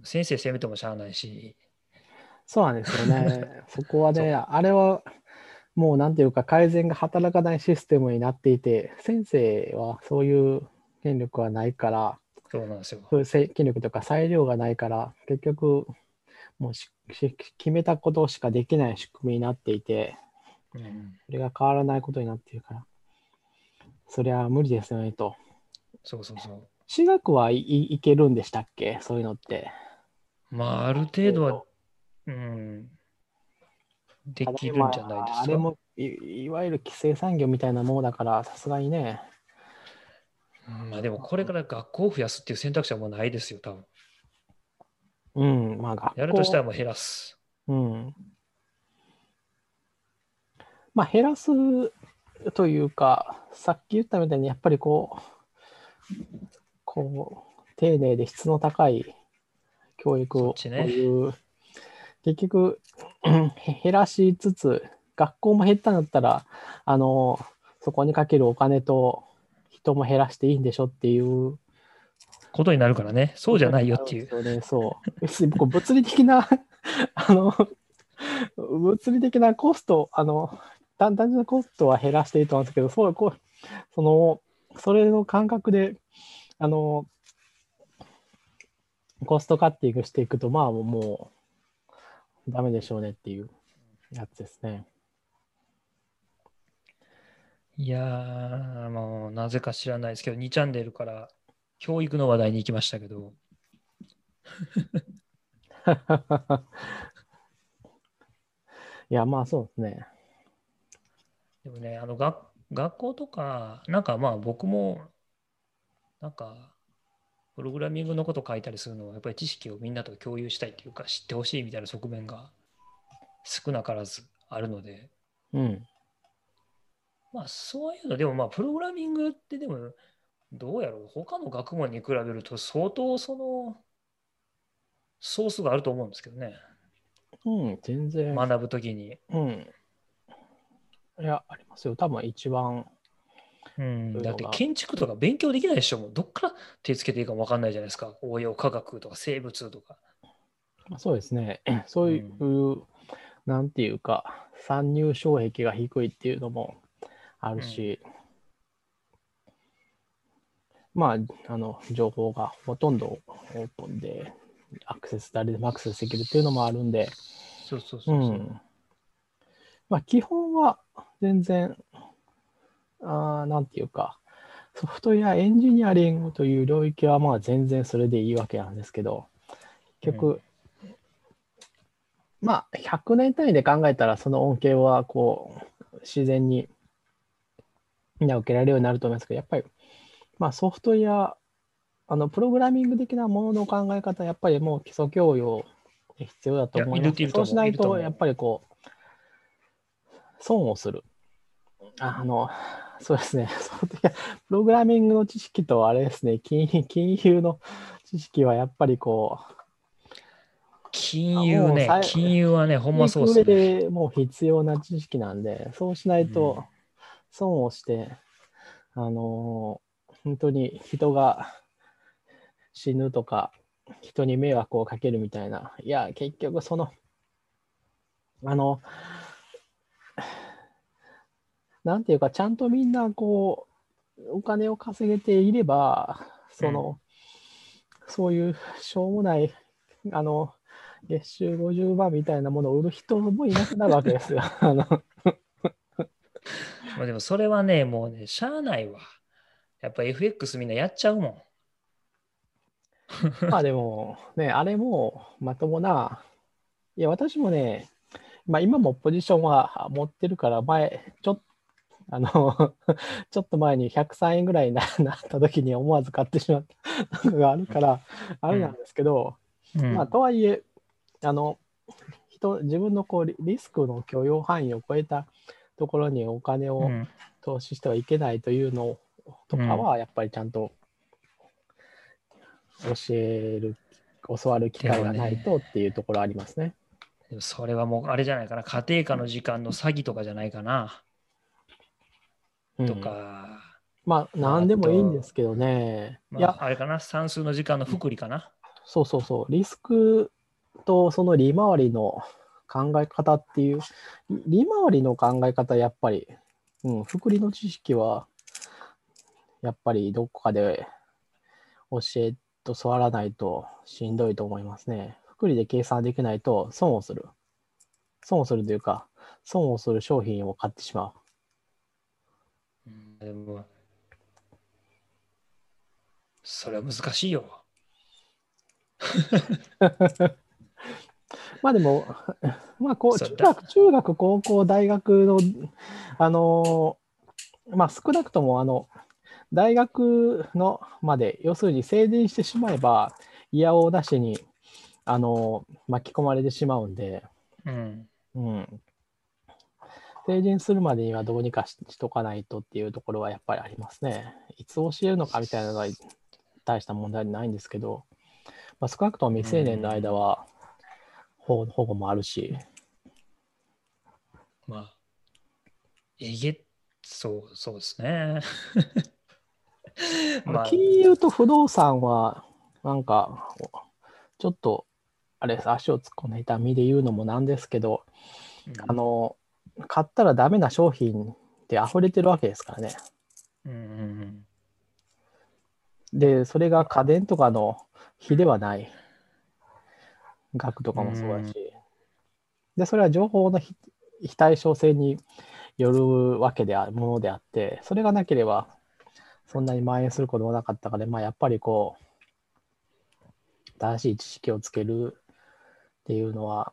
先生責めてもしゃあないし、そうなんですよね。そこはね、あれはもうなんていうか改善が働かないシステムになっていて、先生はそういう権力はないから、そうなんですよ。そういうせ権力とか裁量がないから、結局、もうし決めたことしかできない仕組みになっていて、うん、それが変わらないことになっているから、そりゃ無理ですよねと。そうそうそう。私学はいいけるんでしたっけ？そういうのって。まあ、ある程度は、うん、できるんじゃないですか。あれもい、いわゆる規制産業みたいなものだから、さすがにね。まあでも、これから学校を増やすっていう選択肢はもうないですよ、多分。うん、まあ学校。やるとしたらもう減らす。うん。まあ減らすというか、さっき言ったみたいに、やっぱりこう、こう、丁寧で質の高い教育を、ね、いう、結局、減らしつつ、学校も減ったんだったら、あの、そこにかけるお金と人も減らしていいんでしょっていうことになるからね、そうじゃないよっていう。そうね、そう。別に物理的なあの、物理的なコスト、あの、単純なコストは減らしていいと思うんですけど、そうこうその、それの感覚で、あの、コストカッティングしていくと、まあもう、ダメでしょうねっていうやつですね。いやー、もうなぜか知らないですけど、2チャンネルから教育の話題に行きましたけど。いや、まあそうですね。でもね、あの学学校とか、なんかまあ僕も、なんか、プログラミングのこと書いたりするのは、やっぱり知識をみんなと共有したいというか、知ってほしいみたいな側面が少なからずあるので、うん。まあそういうの、でもまあプログラミングってでも、どうやろう、他の学問に比べると相当その、ソースがあると思うんですけどね。うん、全然。学ぶときに。うん。いや、ありますよ。多分一番。うん、だって建築とか勉強できないでしょ。もうどっから手つけていいか分かんないじゃないですか。応用科学とか生物とか。そうですね。そういう、うん、なんていうか、参入障壁が低いっていうのもあるし、うん、まあ、あの、情報がほとんどオープンで、アクセス、誰でもアクセスできるっていうのもあるんで、そうそうそうそう。うんまあ、基本は全然、あなんていうか、ソフトウェアエンジニアリングという領域はまあ全然それでいいわけなんですけど、結局、うん、まあ100年単位で考えたらその恩恵はこう自然にみんな受けられるようになると思いますけど、やっぱり、まあ、ソフトウェア、あのプログラミング的なものの考え方、やっぱりもう基礎教養必要だと思います。そうしないと、やっぱりこう、損をする。あの、そうですね。プログラミングの知識とあれですね、金金融の知識はやっぱりこう、金融ね、金融はね、ほんまそうですね。でもう必要な知識なんで、そうしないと損をして、うん、あの、本当に人が死ぬとか、人に迷惑をかけるみたいな、いや、結局その、あの、なんていうか、ちゃんとみんなこう、お金を稼げていれば、その、うん、そういうしょうもない、あの、月収50万みたいなものを売る人もいなくなるわけですよ。あのまあでもそれはね、もうね、しゃあないわ。やっぱ FX みんなやっちゃうもん。まあでも、ね、あれもまともな、いや、私もね、まあ今もポジションは持ってるから、前、ちょっあの ちょっと前に103円ぐらいに なった時に思わず買ってしまったのがあるから、あれなんですけど、うん、まあ、とはいえ、あの、人、自分のこうリスクの許容範囲を超えたところにお金を投資してはいけないというのとかは、やっぱりちゃんと教える、教わる機会がないとっていうところありますね。それはもうあれじゃないかな、家庭科の時間の詐欺とかじゃないかな。とか、まあ、何でもいいんですけどね。まあ、いや、あれかな、算数の時間の福利かな。そうそうそう。リスクとその利回りの考え方っていう、利回りの考え方、やっぱり、うん、福利の知識は、やっぱりどこかで教えと教わらないとしんどいと思いますね。福利で計算できないと損をする。損をするというか、損をする商品を買ってしまう。うん、でも、それは難しいよ。まあでも、まあこう中学、中学、高校、大学の、あのまあ少なくともあの、大学のまで、要するに成人してしまえば、いやおうなしに、あの巻き込まれてしまうんで、うん。うん。成人するまでにはどうにかしとかないとっていうところはやっぱりありますね。いつ教えるのかみたいなのは大した問題ないんですけど、まあ、少なくとも未成年の間は保保護もあるし。まあ、えげ、そう、そうですね。まあ、金融と不動産は、なんか、ちょっと、あれ、足を突っ込んでいた身で言うのもなんですけど、うん、あの、買ったらダメな商品で溢れてるわけですからね。うん、で、それが家電とかの比ではない。額とかもそうだし、で、それは情報の非対称性によるわけであるものであって、それがなければ、そんなに蔓延することもなかったから、まあ、やっぱりこう、正しい知識をつけるっていうのは、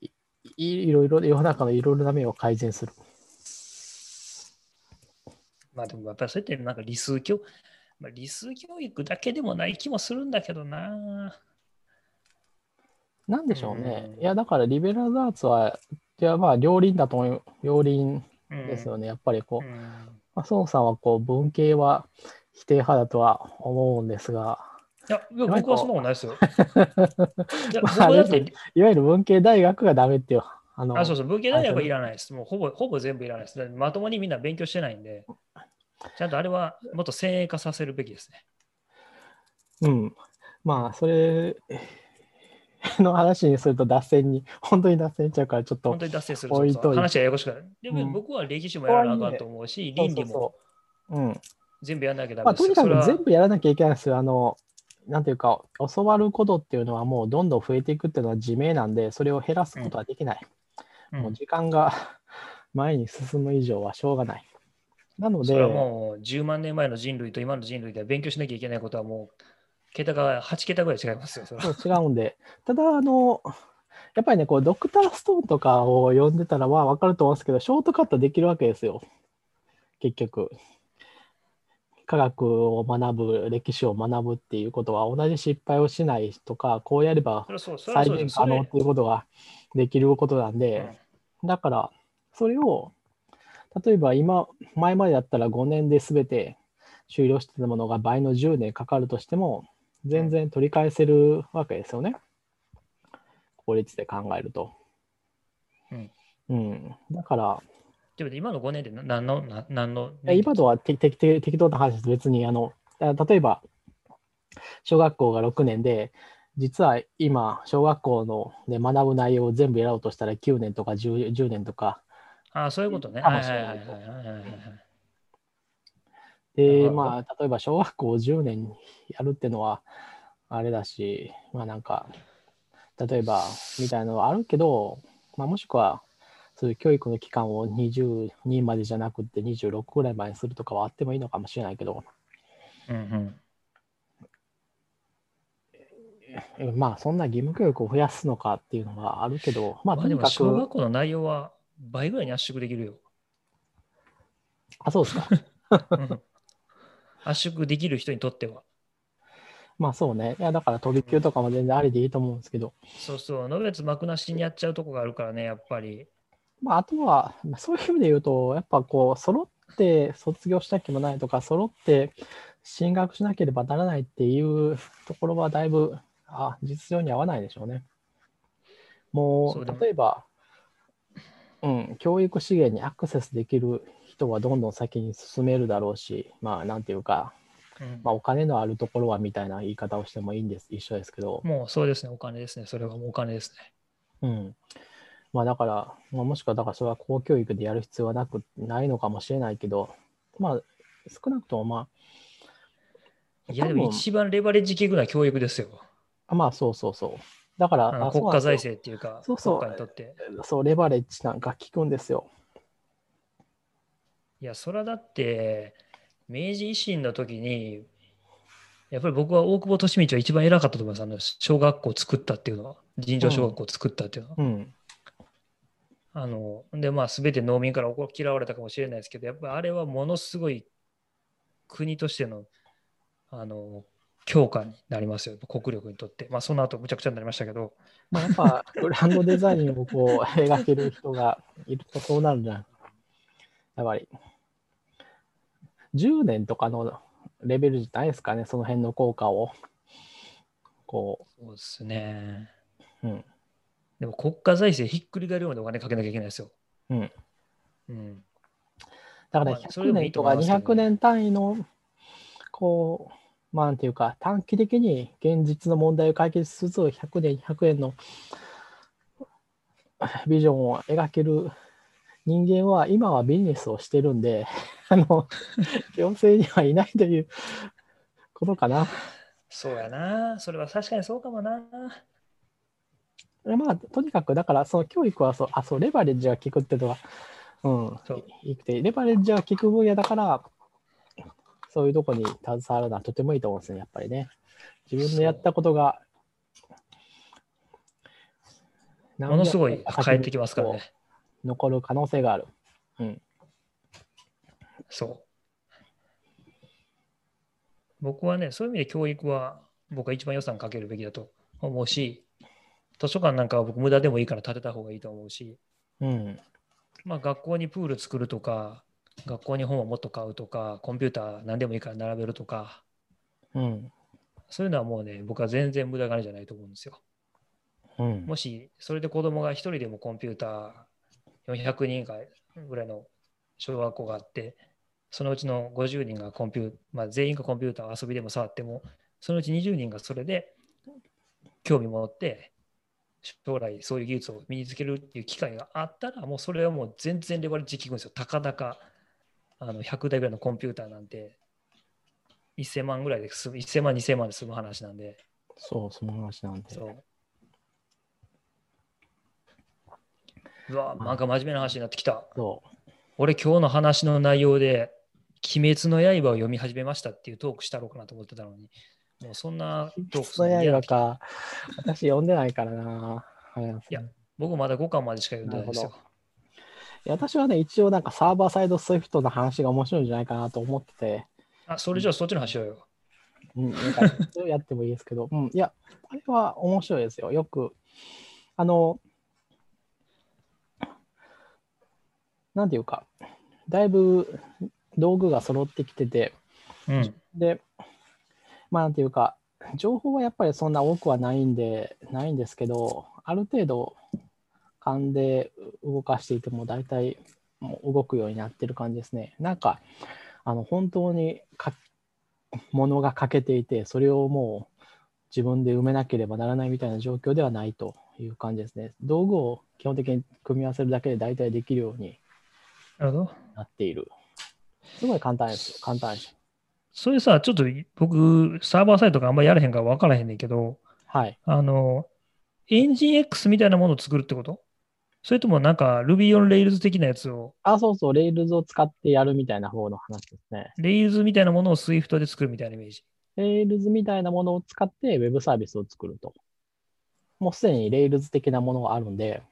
いいろいろ、世の中のいろいろな面を改善する。まあでもやっぱりそうやってなんか理数教、まあ、理数教育だけでもない気もするんだけどな。なんでしょうね。うん、いや、だからリベラルアーツは、いやまあ両輪だと思う。両輪ですよね。うん、やっぱりこう、うん、まあ、孫さんはこう文系は否定派だとは思うんですが、いや、僕はそんなことないですよ。いや、まあ、いわゆる文系大学がダメっていう。あのあそうそう、文系大学はいらないです。もうほぼほぼ全部いらないです。まともにみんな勉強してないんで、ちゃんとあれはもっと先鋭化させるべきですね。うん。まあ、それ の話にすると脱線に、本当に脱線しちゃうから、ちょっと本当に脱線するそうそう話はややこしくなる。でも僕は歴史もやらなあかんと思うし、倫理も全部やらなきゃダメです、まあ、とにかく全部やらなきゃいけないですよ。あのなんていうか、教わることっていうのはもうどんどん増えていくっていうのは自明なんで、それを減らすことはできない。うん、もう時間が 前に進む以上はしょうがない。なので、それはもう10万年前の人類と今の人類で勉強しなきゃいけないことはもう、桁が8桁ぐらい違いますよ。そそう違うんで、ただ、あの、やっぱりね、こうドクターストーンとかを読んでたら、まあ分かると思うんですけど、ショートカットできるわけですよ。結局。科学を学ぶ、歴史を学ぶっていうことは、同じ失敗をしないとか、こうやれば再現可能っていうことができることなんで、だから、それを、例えば今、前までだったら5年で全て終了してたものが倍の10年かかるとしても、全然取り返せるわけですよね。効率で考えると。うん。うん、だから、でも今の5年で何の、何の今のは適適当な話です。別に、あの、例えば、小学校が6年で、実は今、小学校の、ね、学ぶ内容を全部やろうとしたら9年とか 10, 10年とか。ああ、そういうことね。で、まあ、例えば小学校10年やるっていうのは、あれだし、まあなんか、例えば、みたいなのはあるけど、まあもしくは、そういう教育の期間を22までじゃなくて26ぐらいまでにするとかはあってもいいのかもしれないけど、うんうん、まあそんな義務教育を増やすのかっていうのはあるけど、まあとにかく。小学校の内容は倍ぐらいに圧縮できるよ。あ、そうですか。圧縮できる人にとっては。まあそうね。いや、だから飛び級とかも全然ありでいいと思うんですけど。そうそう。のべつ幕なしにやっちゃうとこがあるからね、やっぱり。まあ、あとは、そういう意味で言うと、やっぱこう、揃って卒業した気もないとか、揃って進学しなければならないっていうところはだいぶ、あ実情に合わないでしょうね。もう、例えば、うん、教育資源にアクセスできる人はどんどん先に進めるだろうし、まあ、なんていうか、うん、まあ、お金のあるところはみたいな言い方をしてもいいんです、一緒ですけど。もうそうですね、お金ですね。それはもうお金ですね。うん。まあだから、まあ、もしくはだからそれは公教育でやる必要はなくないのかもしれないけど、まあ少なくともまあ。いやでも一番レバレッジ効くのは教育ですよ。あまあ、そうそうそう。だから、あ国家財政っていうか、そうそう国家にとって。そう、レバレッジなんか効くんですよ。いや、それはだって、明治維新の時に、やっぱり僕は大久保利通は一番偉かったと思います。あの小学校を作ったっていうのは、尋常小学校を作ったっていうのは。うん。あので、まあ、すべて農民から怒嫌われたかもしれないですけど、やっぱりあれはものすごい国としてのあの強化になりますよ、国力にとって。まあ、その後むちゃくちゃになりましたけど、まあ、やっぱ、グランドデザインをこう 描ける人がいるとそうなるんじゃん。やっぱり、10年とかのレベルじゃないですかね、その辺の効果を。こそうですね。う、うん。でも国家財政ひっくり返るようなお金かけなきゃいけないですよ。うん。うん。だからまあそれでもい100年とかいと思いますけど200年単位の、こう、まあ、なんていうか、短期的に現実の問題を解決しつつ、100年、200年のビジョンを描ける人間は、今はビジネスをしてるんで、あの、行政にはいないということかな。そうやな。それは確かにそうかもな。まあ、とにかく、だから、その教育はそう、あ、そう、レバレッジが効くっていうのは、うんそう、いいくて、レバレッジが効く分野だから、そういうとこに携わるのはとてもいいと思うんですね、やっぱりね。自分のやったことが、ものすごい変えてきますからね。残る可能性がある。うん。そう。僕はね、そういう意味で教育は僕は一番予算かけるべきだと思うし、図書館なんかは僕無駄でもいいから建てた方がいいと思うし、うん。まあ、学校にプール作るとか、学校に本をもっと買うとか、コンピューター何でもいいから並べるとか、うん。そういうのはもうね、僕は全然無駄金じゃないと思うんですよ。うん。もし、それで子供が一人でもコンピューター400人かぐらいの小学校があって、そのうちの50人がコンピューまあ、全員がコンピューターを遊びでも触っても、そのうち20人がそれで興味持って、将来そういう技術を身につけるっていう機会があったら、もうそれはもう全然レバレッジ効くんですよ。たかだかあの100台ぐらいのコンピューターなんて、1000万ぐらいで済む、1000万、2000万で済む話なんで、そう、その話なんで。そう。うわ、なんか真面目な話になってきた。そう。俺今日の話の内容で、鬼滅の刃を読み始めましたっていうトークしたろうかなと思ってたのに、もうそんなトークすそのるの嫌な刃か。私読んでないからな。いや僕まだ5巻までしか読んでないんですよ。いや私はね、一応なんかサーバーサイドスイフトの話が面白いんじゃないかなと思ってて、あ、それじゃあそっちの話しようん、なんかやってもいいですけど、うん、いや、あれは面白いですよ。よく、あの、なんていうか、だいぶ道具が揃ってきてて、うん。で、まあなんていうか、情報はやっぱりそんな多くはないんで、ないんですけど、ある程度勘で動かしていても大体もう動くようになってる感じですね。なんか、あの本当にか物が欠けていて、それをもう自分で埋めなければならないみたいな状況ではないという感じですね。道具を基本的に組み合わせるだけで大体できるようになっている。すごい簡単ですよ。簡単です。それさ、ちょっと僕、サーバーサイトがあんまりやらへんから分からへんねんけど、はい。あの、エンジン X みたいなものを作るってこと？それともなんか Ruby on Rails 的なやつを、あ、そうそう、Rails を使ってやるみたいな方の話ですね。Rails みたいなものを Swift で作るみたいなイメージ。Rails みたいなものを使って Web サービスを作ると。もうすでに Rails 的なものがあるんで、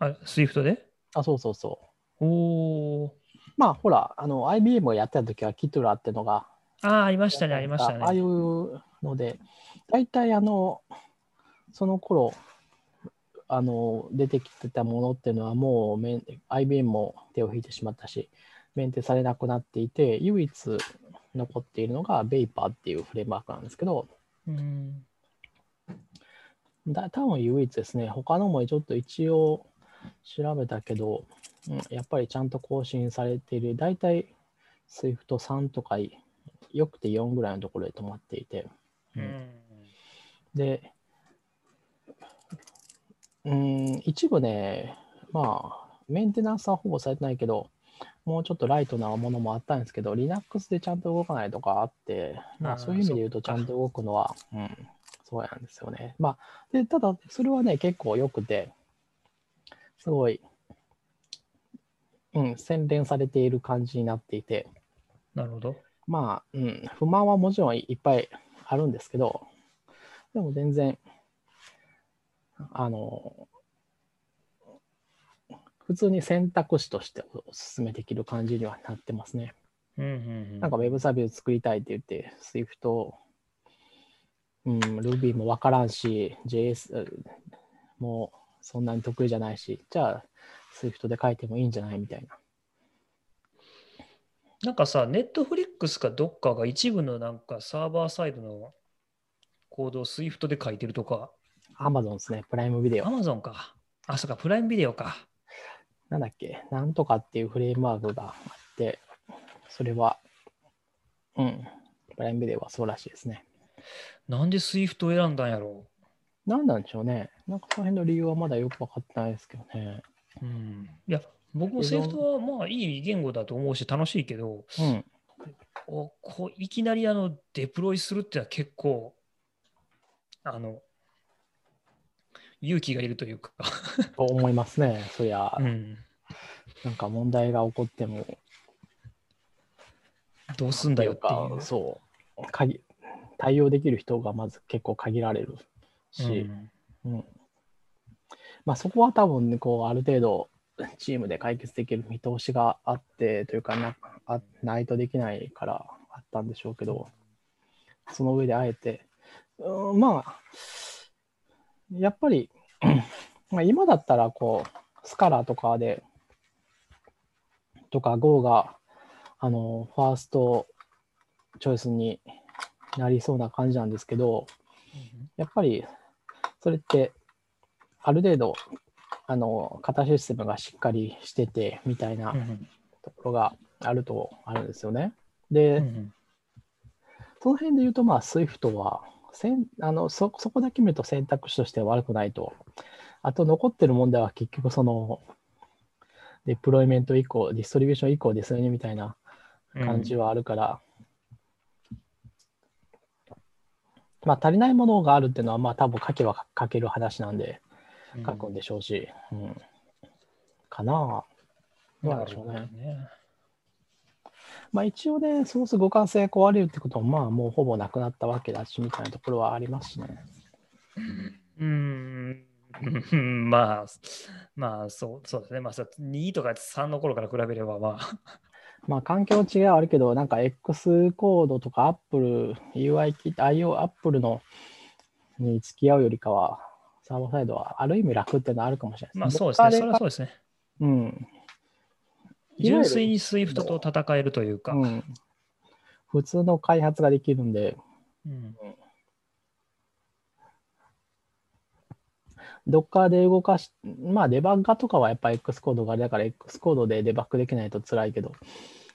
あ、Swift で？あ、そうそうそう。おー。まあ、ほら、あの、IBM をやってた時は Kitura ってのが、ああ、ありましたね、ありましたああいね。うので、大体あの、その頃、あの、出てきてたものっていうのはもう IBM も手を引いてしまったし、メンテされなくなっていて、唯一残っているのが Vapor っていうフレームワークなんですけど、うん。だ多分唯一ですね、他のもちょっと一応調べたけど、うん、やっぱりちゃんと更新されている、大体 Swift3 とかよくて4ぐらいのところで止まっていて、うん。で、うん、一部ね、まあ、メンテナンスはほぼされてないけど、もうちょっとライトなものもあったんですけど、Linux でちゃんと動かないとかあって、まあ、そういう意味で言うと、ちゃんと動くのは、うん、そうなんですよね。まあ、で、ただ、それはね、結構良くて、すごい、うん、洗練されている感じになっていて、なるほど。まあ、うん、不満はもちろんいっぱいあるんですけど、でも全然、あの、普通に選択肢としてお勧めできる感じにはなってますね。うんうんうん、なんか Web サービス作りたいって言って、Swift、うん、Ruby もわからんし、JS もそんなに得意じゃないし、じゃあ Swift で書いてもいいんじゃないみたいな。なんかさ、ネットフリックスかどっかが一部のなんかサーバーサイドのコードを Swift で書いてるとか。Amazon ですね、プライムビデオ。Amazon か。あ、そっか、プライムビデオか。なんだっけ、なんとかっていうフレームワークがあって、それは、うん、プライムビデオはそうらしいですね。なんで Swift を選んだんやろう？なんなんでしょうね。なんかその辺の理由はまだよく分かってないですけどね。うん。いや、僕も Swift はまあいい言語だと思うし楽しいけど、うん、おこういきなりあのデプロイするってのは結構、あの、勇気がいるというか と思いますね、そりゃ。うん、なんか問題が起こっても。どうすんだよっていう。そう鍵。対応できる人がまず結構限られるし、うん、うん、まあ、そこは多分ね、こう、ある程度、チームで解決できる見通しがあってというかなあないとできないからあったんでしょうけどその上であえて、うん、まあやっぱり まあ今だったらこうスカラーとかでとか Go があのファーストチョイスになりそうな感じなんですけどやっぱりそれってある程度あの型システムがしっかりしててみたいなところがあるとあるんですよね。で、うんうん、その辺で言うと、まあ、SWIFT はせんあのそ、そこだけ見ると選択肢として悪くないと。あと残ってる問題は結局その、デプロイメント以降、ディストリビューション以降ですよねみたいな感じはあるから、うん、まあ足りないものがあるっていうのは、まあ多分書けば書ける話なんで、書くんでしょうし、うん、かなどうなんでしょうね。ねまあ一応ね、ソース互換性壊れるってことは、まあもうほぼなくなったわけだし、みたいなところはありますしね。うん、まあ、まあそうそうですね。まあ2とか3の頃から比べれば、まあ。まあ環境違いはあるけど、なんか X コードとか Apple、UI キット、IO、Apple のに付き合うよりかは、サーサイドはある意味楽っていうのはあるかもしれないですね。まあそうですね。それはそうですね。うん。純粋に SWIFT と戦えるというか、うん。普通の開発ができるんで、うん、ドッカーで動かし、まあデバッガーとかはやっぱ X コードがあれだから X コードでデバッグできないと辛いけど、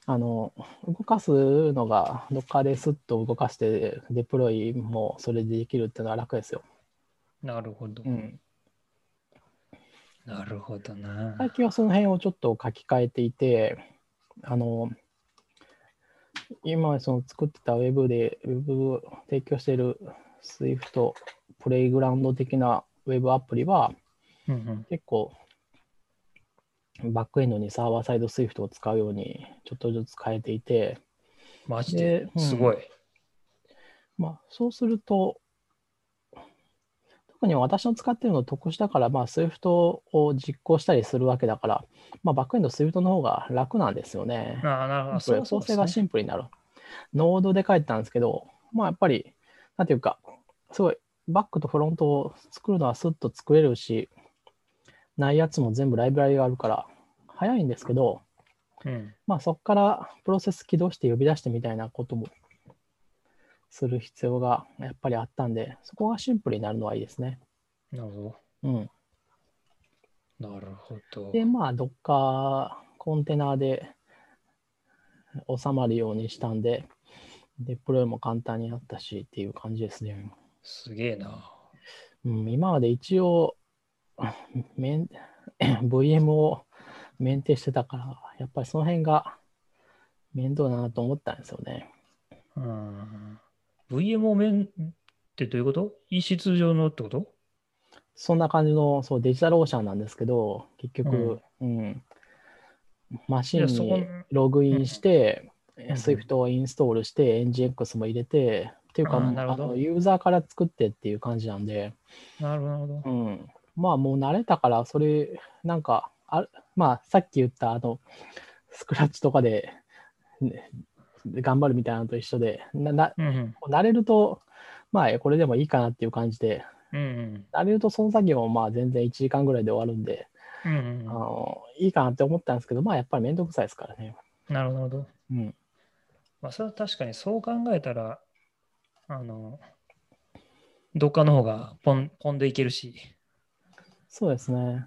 あの、動かすのがドッカーですっと動かしてデプロイもそれでできるっていうのは楽ですよ。なるほど。うん、なるほどな。最近はその辺をちょっと書き換えていて、あの、今その作ってた Web で、Web 提供している Swift プレイグラウンド的な Web アプリは、うんうん、結構バックエンドにサーバーサイド Swift を使うようにちょっとずつ変えていて、マジで、すごい。まあ、そうすると、特に私の使ってるの特殊だから、まあ、Swift を実行したりするわけだから、まあ、バックエンド Swift の方が楽なんですよね。ああ、なるほど。それ構成がシンプルになる。ノードで書いてたんですけど、まあ、やっぱり、なんていうか、すごい、バックとフロントを作るのはスッと作れるし、ないやつも全部ライブラリがあるから、早いんですけど、うん、まあそこからプロセス起動して呼び出してみたいなこともする必要がやっぱりあったんで、そこがシンプルになるのはいいですね。なるほど。うん。なるほど。で、まあ、どっかコンテナで収まるようにしたんで、デプロイも簡単になったしっていう感じですね。すげえな。うん、今まで一応、VM をメンテしてたから、やっぱりその辺が面倒だなと思ったんですよね。うん。VM をメンってどういうこと？異質上のってこと？そんな感じのそうデジタルオーシャンなんですけど、結局、うん、マシンにログインして、ん。Swift をインストールして、NGX も入れて、っていうか、なるユーザーから作ってっていう感じなんで、なるほど。うん、まあもう慣れたから、それ、なんか、あるまあさっき言ったあの、スクラッチとかで、ね頑張るみたいなのと一緒で、ななうんうん。慣れると、まあこれでもいいかなっていう感じで、うんうん。慣れるとその作業もまあ全然1時間ぐらいで終わるんで、うんうんあのいいかなって思ったんですけど、まあやっぱりめんどくさいですからね。うん。なるほど。うん。まあ、それは確かにそう考えたら、あの、どっかの方がポンポンでいけるし。そうですね。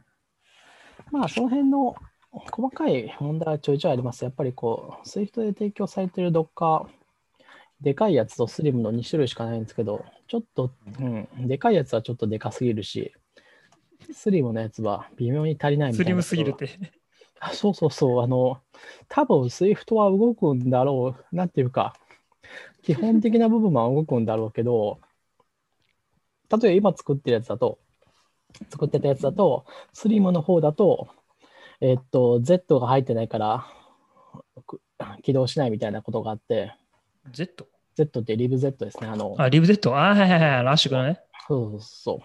まあその辺の細かい問題はちょいちょいあります。やっぱりこう、Swift で提供されている Docker、でかいやつとスリムの2種類しかないんですけど、ちょっと、うん、でかいやつはちょっとでかすぎるし、スリムのやつは微妙に足りないみたいな。スリムすぎるって。あそうそうそう、あの、多分 Swift は動くんだろう、なんていうか、基本的な部分は動くんだろうけど、例えば今作ってるやつだと、作ってたやつだと、スリムの方だと、えっと、Z が入ってないから、く起動しないみたいなことがあって、Z? Z ってリブ Z ですね。あの、あ、リブ Z? あ、はいはいはい。ラッシュがね。そうそうそう。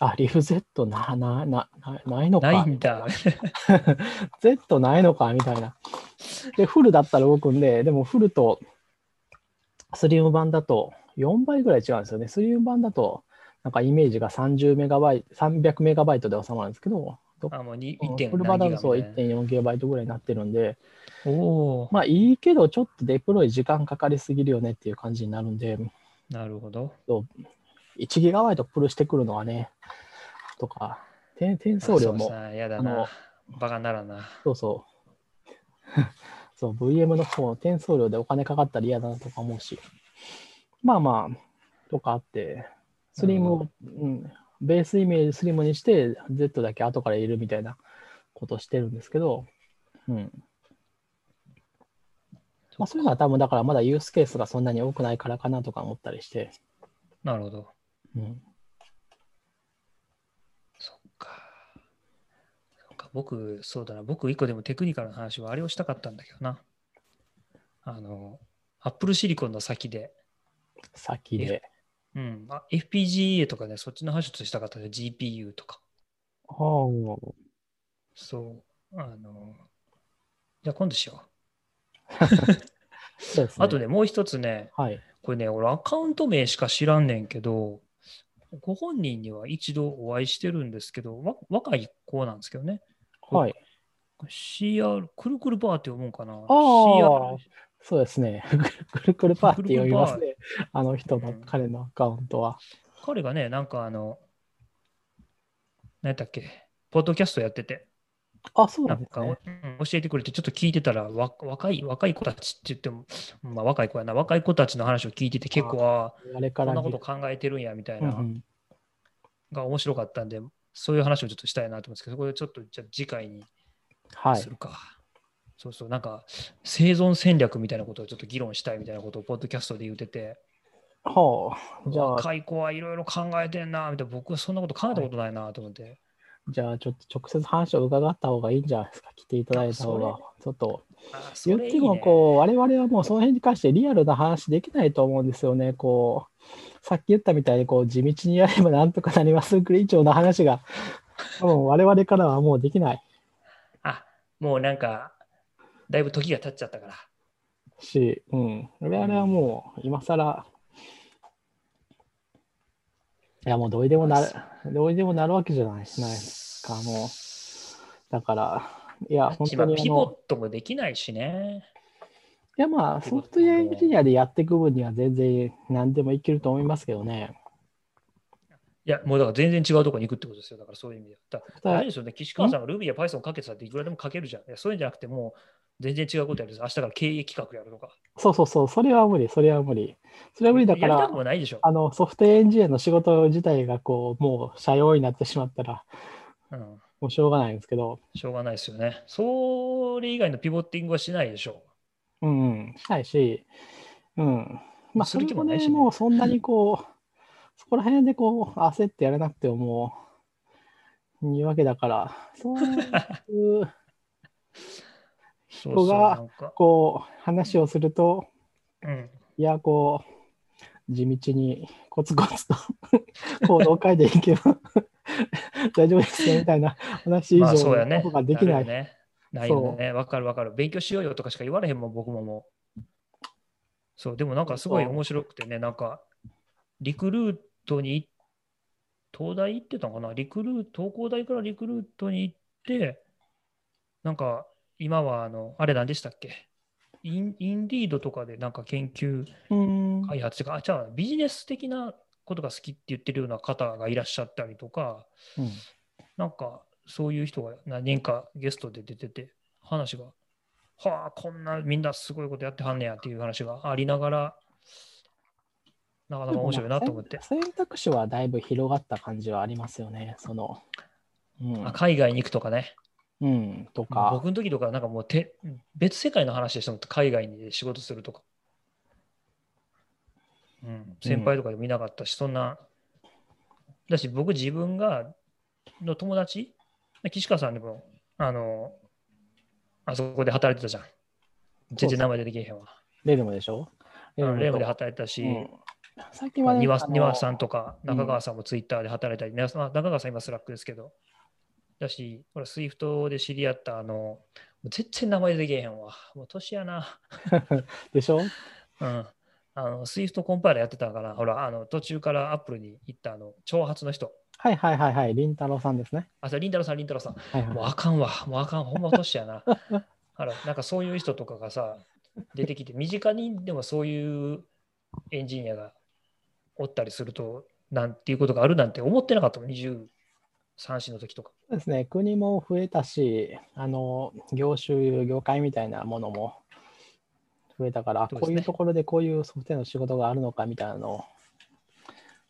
あ、リブ Z な、な、な、なないのか。ないんだ。Z ないのかみたいな。で、フルだったら動くんで、でもフルとスリム版だと4倍ぐらい違うんですよね。スリム版だと、なんかイメージが30メガバイト、300メガバイトで収まるんですけど、どあ、もう2うん。1.5フル版だとそうギガみたいな。1.4ギガバイトぐらいになってるんで、おお、まあいいけど、ちょっとデプロイ時間かかりすぎるよねっていう感じになるんで、なるほど。1ギガバイトプルしてくるのはね、とか、転転送料も、あやだな。バカならな。そうそう。そう、VM の方、転送料でお金かかったら嫌だなとか思うし。まあまあ、とかあって、スリムを、うん、ベースイメージスリムにして、Z だけ後から入れるみたいなことしてるんですけど、うん。まあ、そういうのは多分だからまだユースケースがそんなに多くないからかなとか思ったりして、なるほど。うん。そっか。そっか僕、そうだな。僕、一個でもテクニカルな話はあれをしたかったんだけどな。あの、アップルシリコンの先で、先で。うん、あ FPGA とかね、そっちの話をしたかったで、GPU とか。はそう。あの、じゃあ今度しよあ、そうですう。ね。あとね、もう一つね、はい。これね、俺アカウント名しか知らんねんけど、ご本人には一度お会いしてるんですけど、わ若い子なんですけどね。はい。CR、くるくるバーって読むんかな？あ ?CR そうですね。くるくるパーって読みますね。あの人の、うん彼のアカウントは。彼がね、なんかあの、何やったっけ、ポッドキャストやってて、あ、そうなんんですね。うん教えてくれて、ちょっと聞いてたら、わ若い、若い子たちって言っても、まあ若い子やな、若い子たちの話を聞いてて、結構、ああれからこんなこと見考えてるんや、みたいな、うんうんが面白かったんで、そういう話をちょっとしたいなと思うんですけど、そこでちょっと、じゃあ次回にはいす。るか。そうそう、なんか、生存戦略みたいなことをちょっと議論したいみたいなことを、ポッドキャストで言ってて、はあ。じゃあ、若い子はいろいろ考えてんな、みたいな、僕はそんなこと考えたことないなと思って。じゃあ、ちょっと直接話を伺った方がいいんじゃないですか。来ていただいた方が。ちょっと、言っても、れいいねこう、我々はもうその辺に関してリアルな話できないと思うんですよね。こう、さっき言ったみたいに、こう、地道にやればなんとかなりますぐらい以上の話が、多分我々からはもうできないあ、もうなんか、だいぶ時が経っちゃったから。し、うん。我々はもう、今更、いや、もうどうにでもなる、どうにでもなるわけじゃないないですか、もう。だから、いや、本当今にピボットもできないしね。いや、まあ、ソフトウェアエンジニアでやっていく分には全然何でもいけると思いますけどね。いや、もうだから全然違うところに行くってことですよ。だからそういう意味で。だからただあれですよね、岸川さんが Ruby や Python かけてたっていくらでも書けるじゃん。いやそういうんじゃなくて、もう全然違うことやるんです。明日から経営企画やるとか。そうそうそう、それは無理、それは無理。それは無理だから。あの、ソフトエンジニアの仕事自体がこう、もう、社用になってしまったら、うん。もうしょうがないんですけど、しょうがないですよね。それ以外のピボッティングはしないでしょうんうん、したいし、うん。まあ、それもね、もねもうそんなにこう、そこら辺でこう、焦ってやらなくてももう、いいわけだから、そういうそうそうがこう、話をすると、うん、いや、こう、地道にコツコツと 行動を変えていけば 大丈夫ですよみたいな話以まあ上そうやね。のことができない。ね。ないよね。わかるわかる。勉強しようよとかしか言われへんもん、僕ももう。そう、でもなんかすごい面白くてね、なんか、リクルートに、東大行ってたのかな？リクルート、東工大からリクルートに行って、なんか、今は、あの、あれ何でしたっけ？インインディードとかでなんか研究うん開発とか、あ、じゃあビジネス的なことが好きって言ってるような方がいらっしゃったりとか、うんなんかそういう人が何人かゲストで出てて、話が、はあ、こんなみんなすごいことやってはんねやっていう話がありながら、なかなか面白いなと思って。選択肢はだいぶ広がった感じはありますよね。その、うんあ海外に行くとかね。うん、とか、僕の時とか、なんかもうて別世界の話でした海外に仕事するとか。うん、先輩とかでもいなかったし、そんな。だし、僕自分が、の友達、岸川さんでも、あの、あそこで働いてたじゃん。全然名前出てけえへんわ。 Realm でしょ？うん Realm でと働いてたし、うん最近はね、庭さんとかうん中川さんもツイッターで働いたり、ねまあ中川さん今スラックですけど、だし、ほら、 Swift で知り合った、あの、もう全然名前出てけえへんわ。もう年やな。でしょ？うん。あの、 Swift コンパイラーやってたから、ほら、あの、途中からアップルに行った、あの、長髪の人。はいはいはいはい、りんたろーさんですね。あ、それ、りんたろーさん、りんたろーさん。はいはいもうあかんわ。もうあかん。ほんま年やな。あら、なんかそういう人とかがさ、出てきて、身近にでもそういうエンジニアがおったりすると、なんていうことがあるなんて思ってなかったもん、23歳の時とか。そうですね、国も増えたし、あの業種、業界みたいなものも増えたから、ねこういうところでこういうソフトウェアの仕事があるのかみたいなの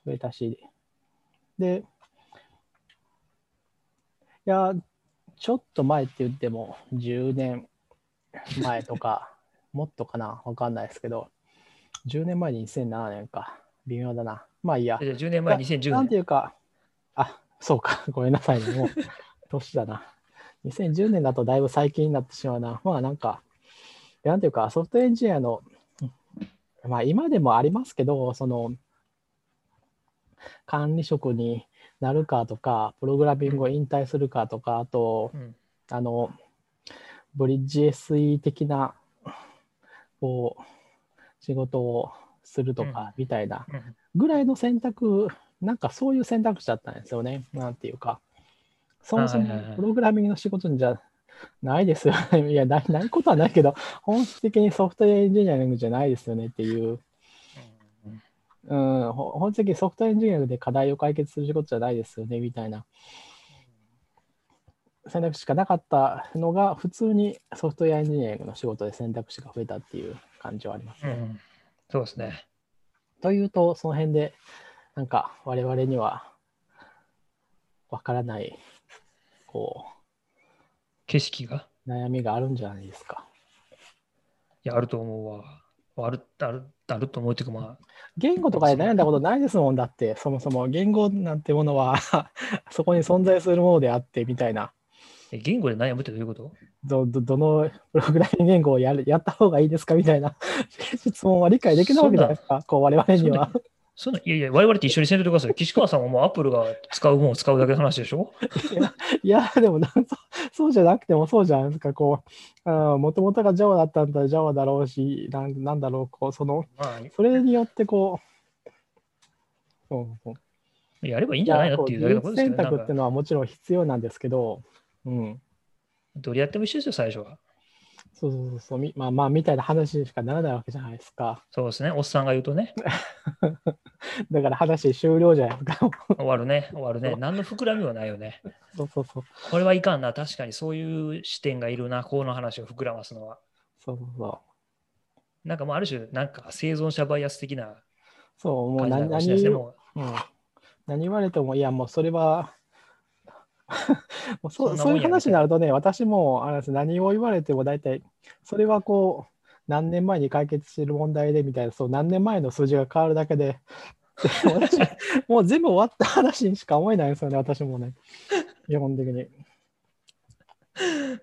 増えたし、で、いや、ちょっと前って言っても、10年前とか、もっとかな、わかんないですけど、10年前に2007年か、微妙だな。まあいいや。で10年前、な2010なんて年。いうか、あ、そうか、ごめんなさいね、もう、年だな。2010年だとだいぶ最近になってしまうな。まあなんか、なんていうか、ソフトエンジニアの、まあ今でもありますけど、その、管理職になるかとか、プログラミングを引退するかとか、あと、うんあの、ブリッジ SE 的な、こう、仕事をするとか、みたいなうん。ぐらいの選択、なんかそういう選択肢だったんですよね。なんていうか。そもそもプログラミングの仕事じゃないですよね。いや、ないないことはないけど、本質的にソフトウェアエンジニアリングじゃないですよねっていう、うん、ほ本質的にソフトウェアエンジニアリングで課題を解決する仕事じゃないですよねみたいな選択肢しかなかったのが、普通にソフトウェアエンジニアリングの仕事で選択肢が増えたっていう感じはありますね。うんそうですね。というと、その辺で、なんか我々にはわからない、こ景色が？う、悩みがあるんじゃないですか。いや、あると思うわ。ある、ある、あると思うっていうか、まあ、言語とかで悩んだことないですもんだって、そもそも言語なんてものは そこに存在するものであってみたいな、え言語で悩むってどういうこと？どどどのプログラミング言語をやるやった方がいいですか？みたいな 質問は理解できないわけじゃないですか、こう我々には。そんないやいや、我々って一緒にせんといてください。岸川さんはもうアップルが使うものを使うだけの話でしょ？いや、でもなんそ、そうじゃなくてもそうじゃないですか、こう、もともとが Java だったんだ Java だろうし、なんなんだろう、こう、その、まあ、それによってこう、そうそう。やればいいんじゃないの？っていうだけのことですけど、なんか。選択っていうのはもちろん必要なんですけど、うん。どれやっても一緒ですよ、最初は。そうそうそうそう、みまあまあ、みたいな話にしかならないわけじゃないですか。そうですね、おっさんが言うとね、だから話終了じゃないですか。終わるね、終わるね。何の膨らみもないよね。そうそうそう。これはいかんな、確かにそういう視点がいるな、この話を膨らますのは。そうそうそう。なんかもうある種、なんか生存者バイアス的なそう、もう何何うん、何言われても、いや、もうそれは、もうそそうそういう話になるとね、私もあれです何を言われても大体、それはこう、何年前に解決している問題でみたいな、そう何年前の数字が変わるだけで、私もう全部終わった話にしか思えないんですよね、私もね。基本的に。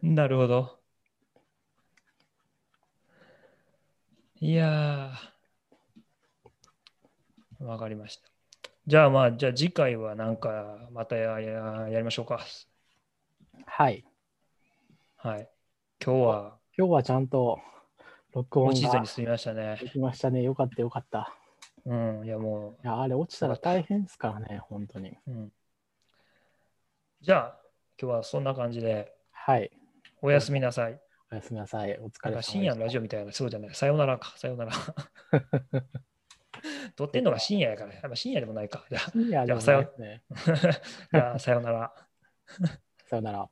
なるほど。いやー、わかりました。じゃあまあ、じゃあ次回はなんかまたやややりましょうか。はい。はい。今日は今日はちゃんと録音が落ちずに済みましたね。できましたね。よかったよかった。うん、いやもいや、あれ落ちたら大変ですからね、本当に。う、うん。じゃあ、今日はそんな感じで、はい。おやすみなさい。おやすみなさい。お疲れ様か深夜のラジオみたいな、そうじゃない。さよならか、さよなら。撮ってんのが深夜やから、やっぱ深夜でもないか。じゃあ、深夜でもじゃあないですね。じゃあさよなら。さよなら。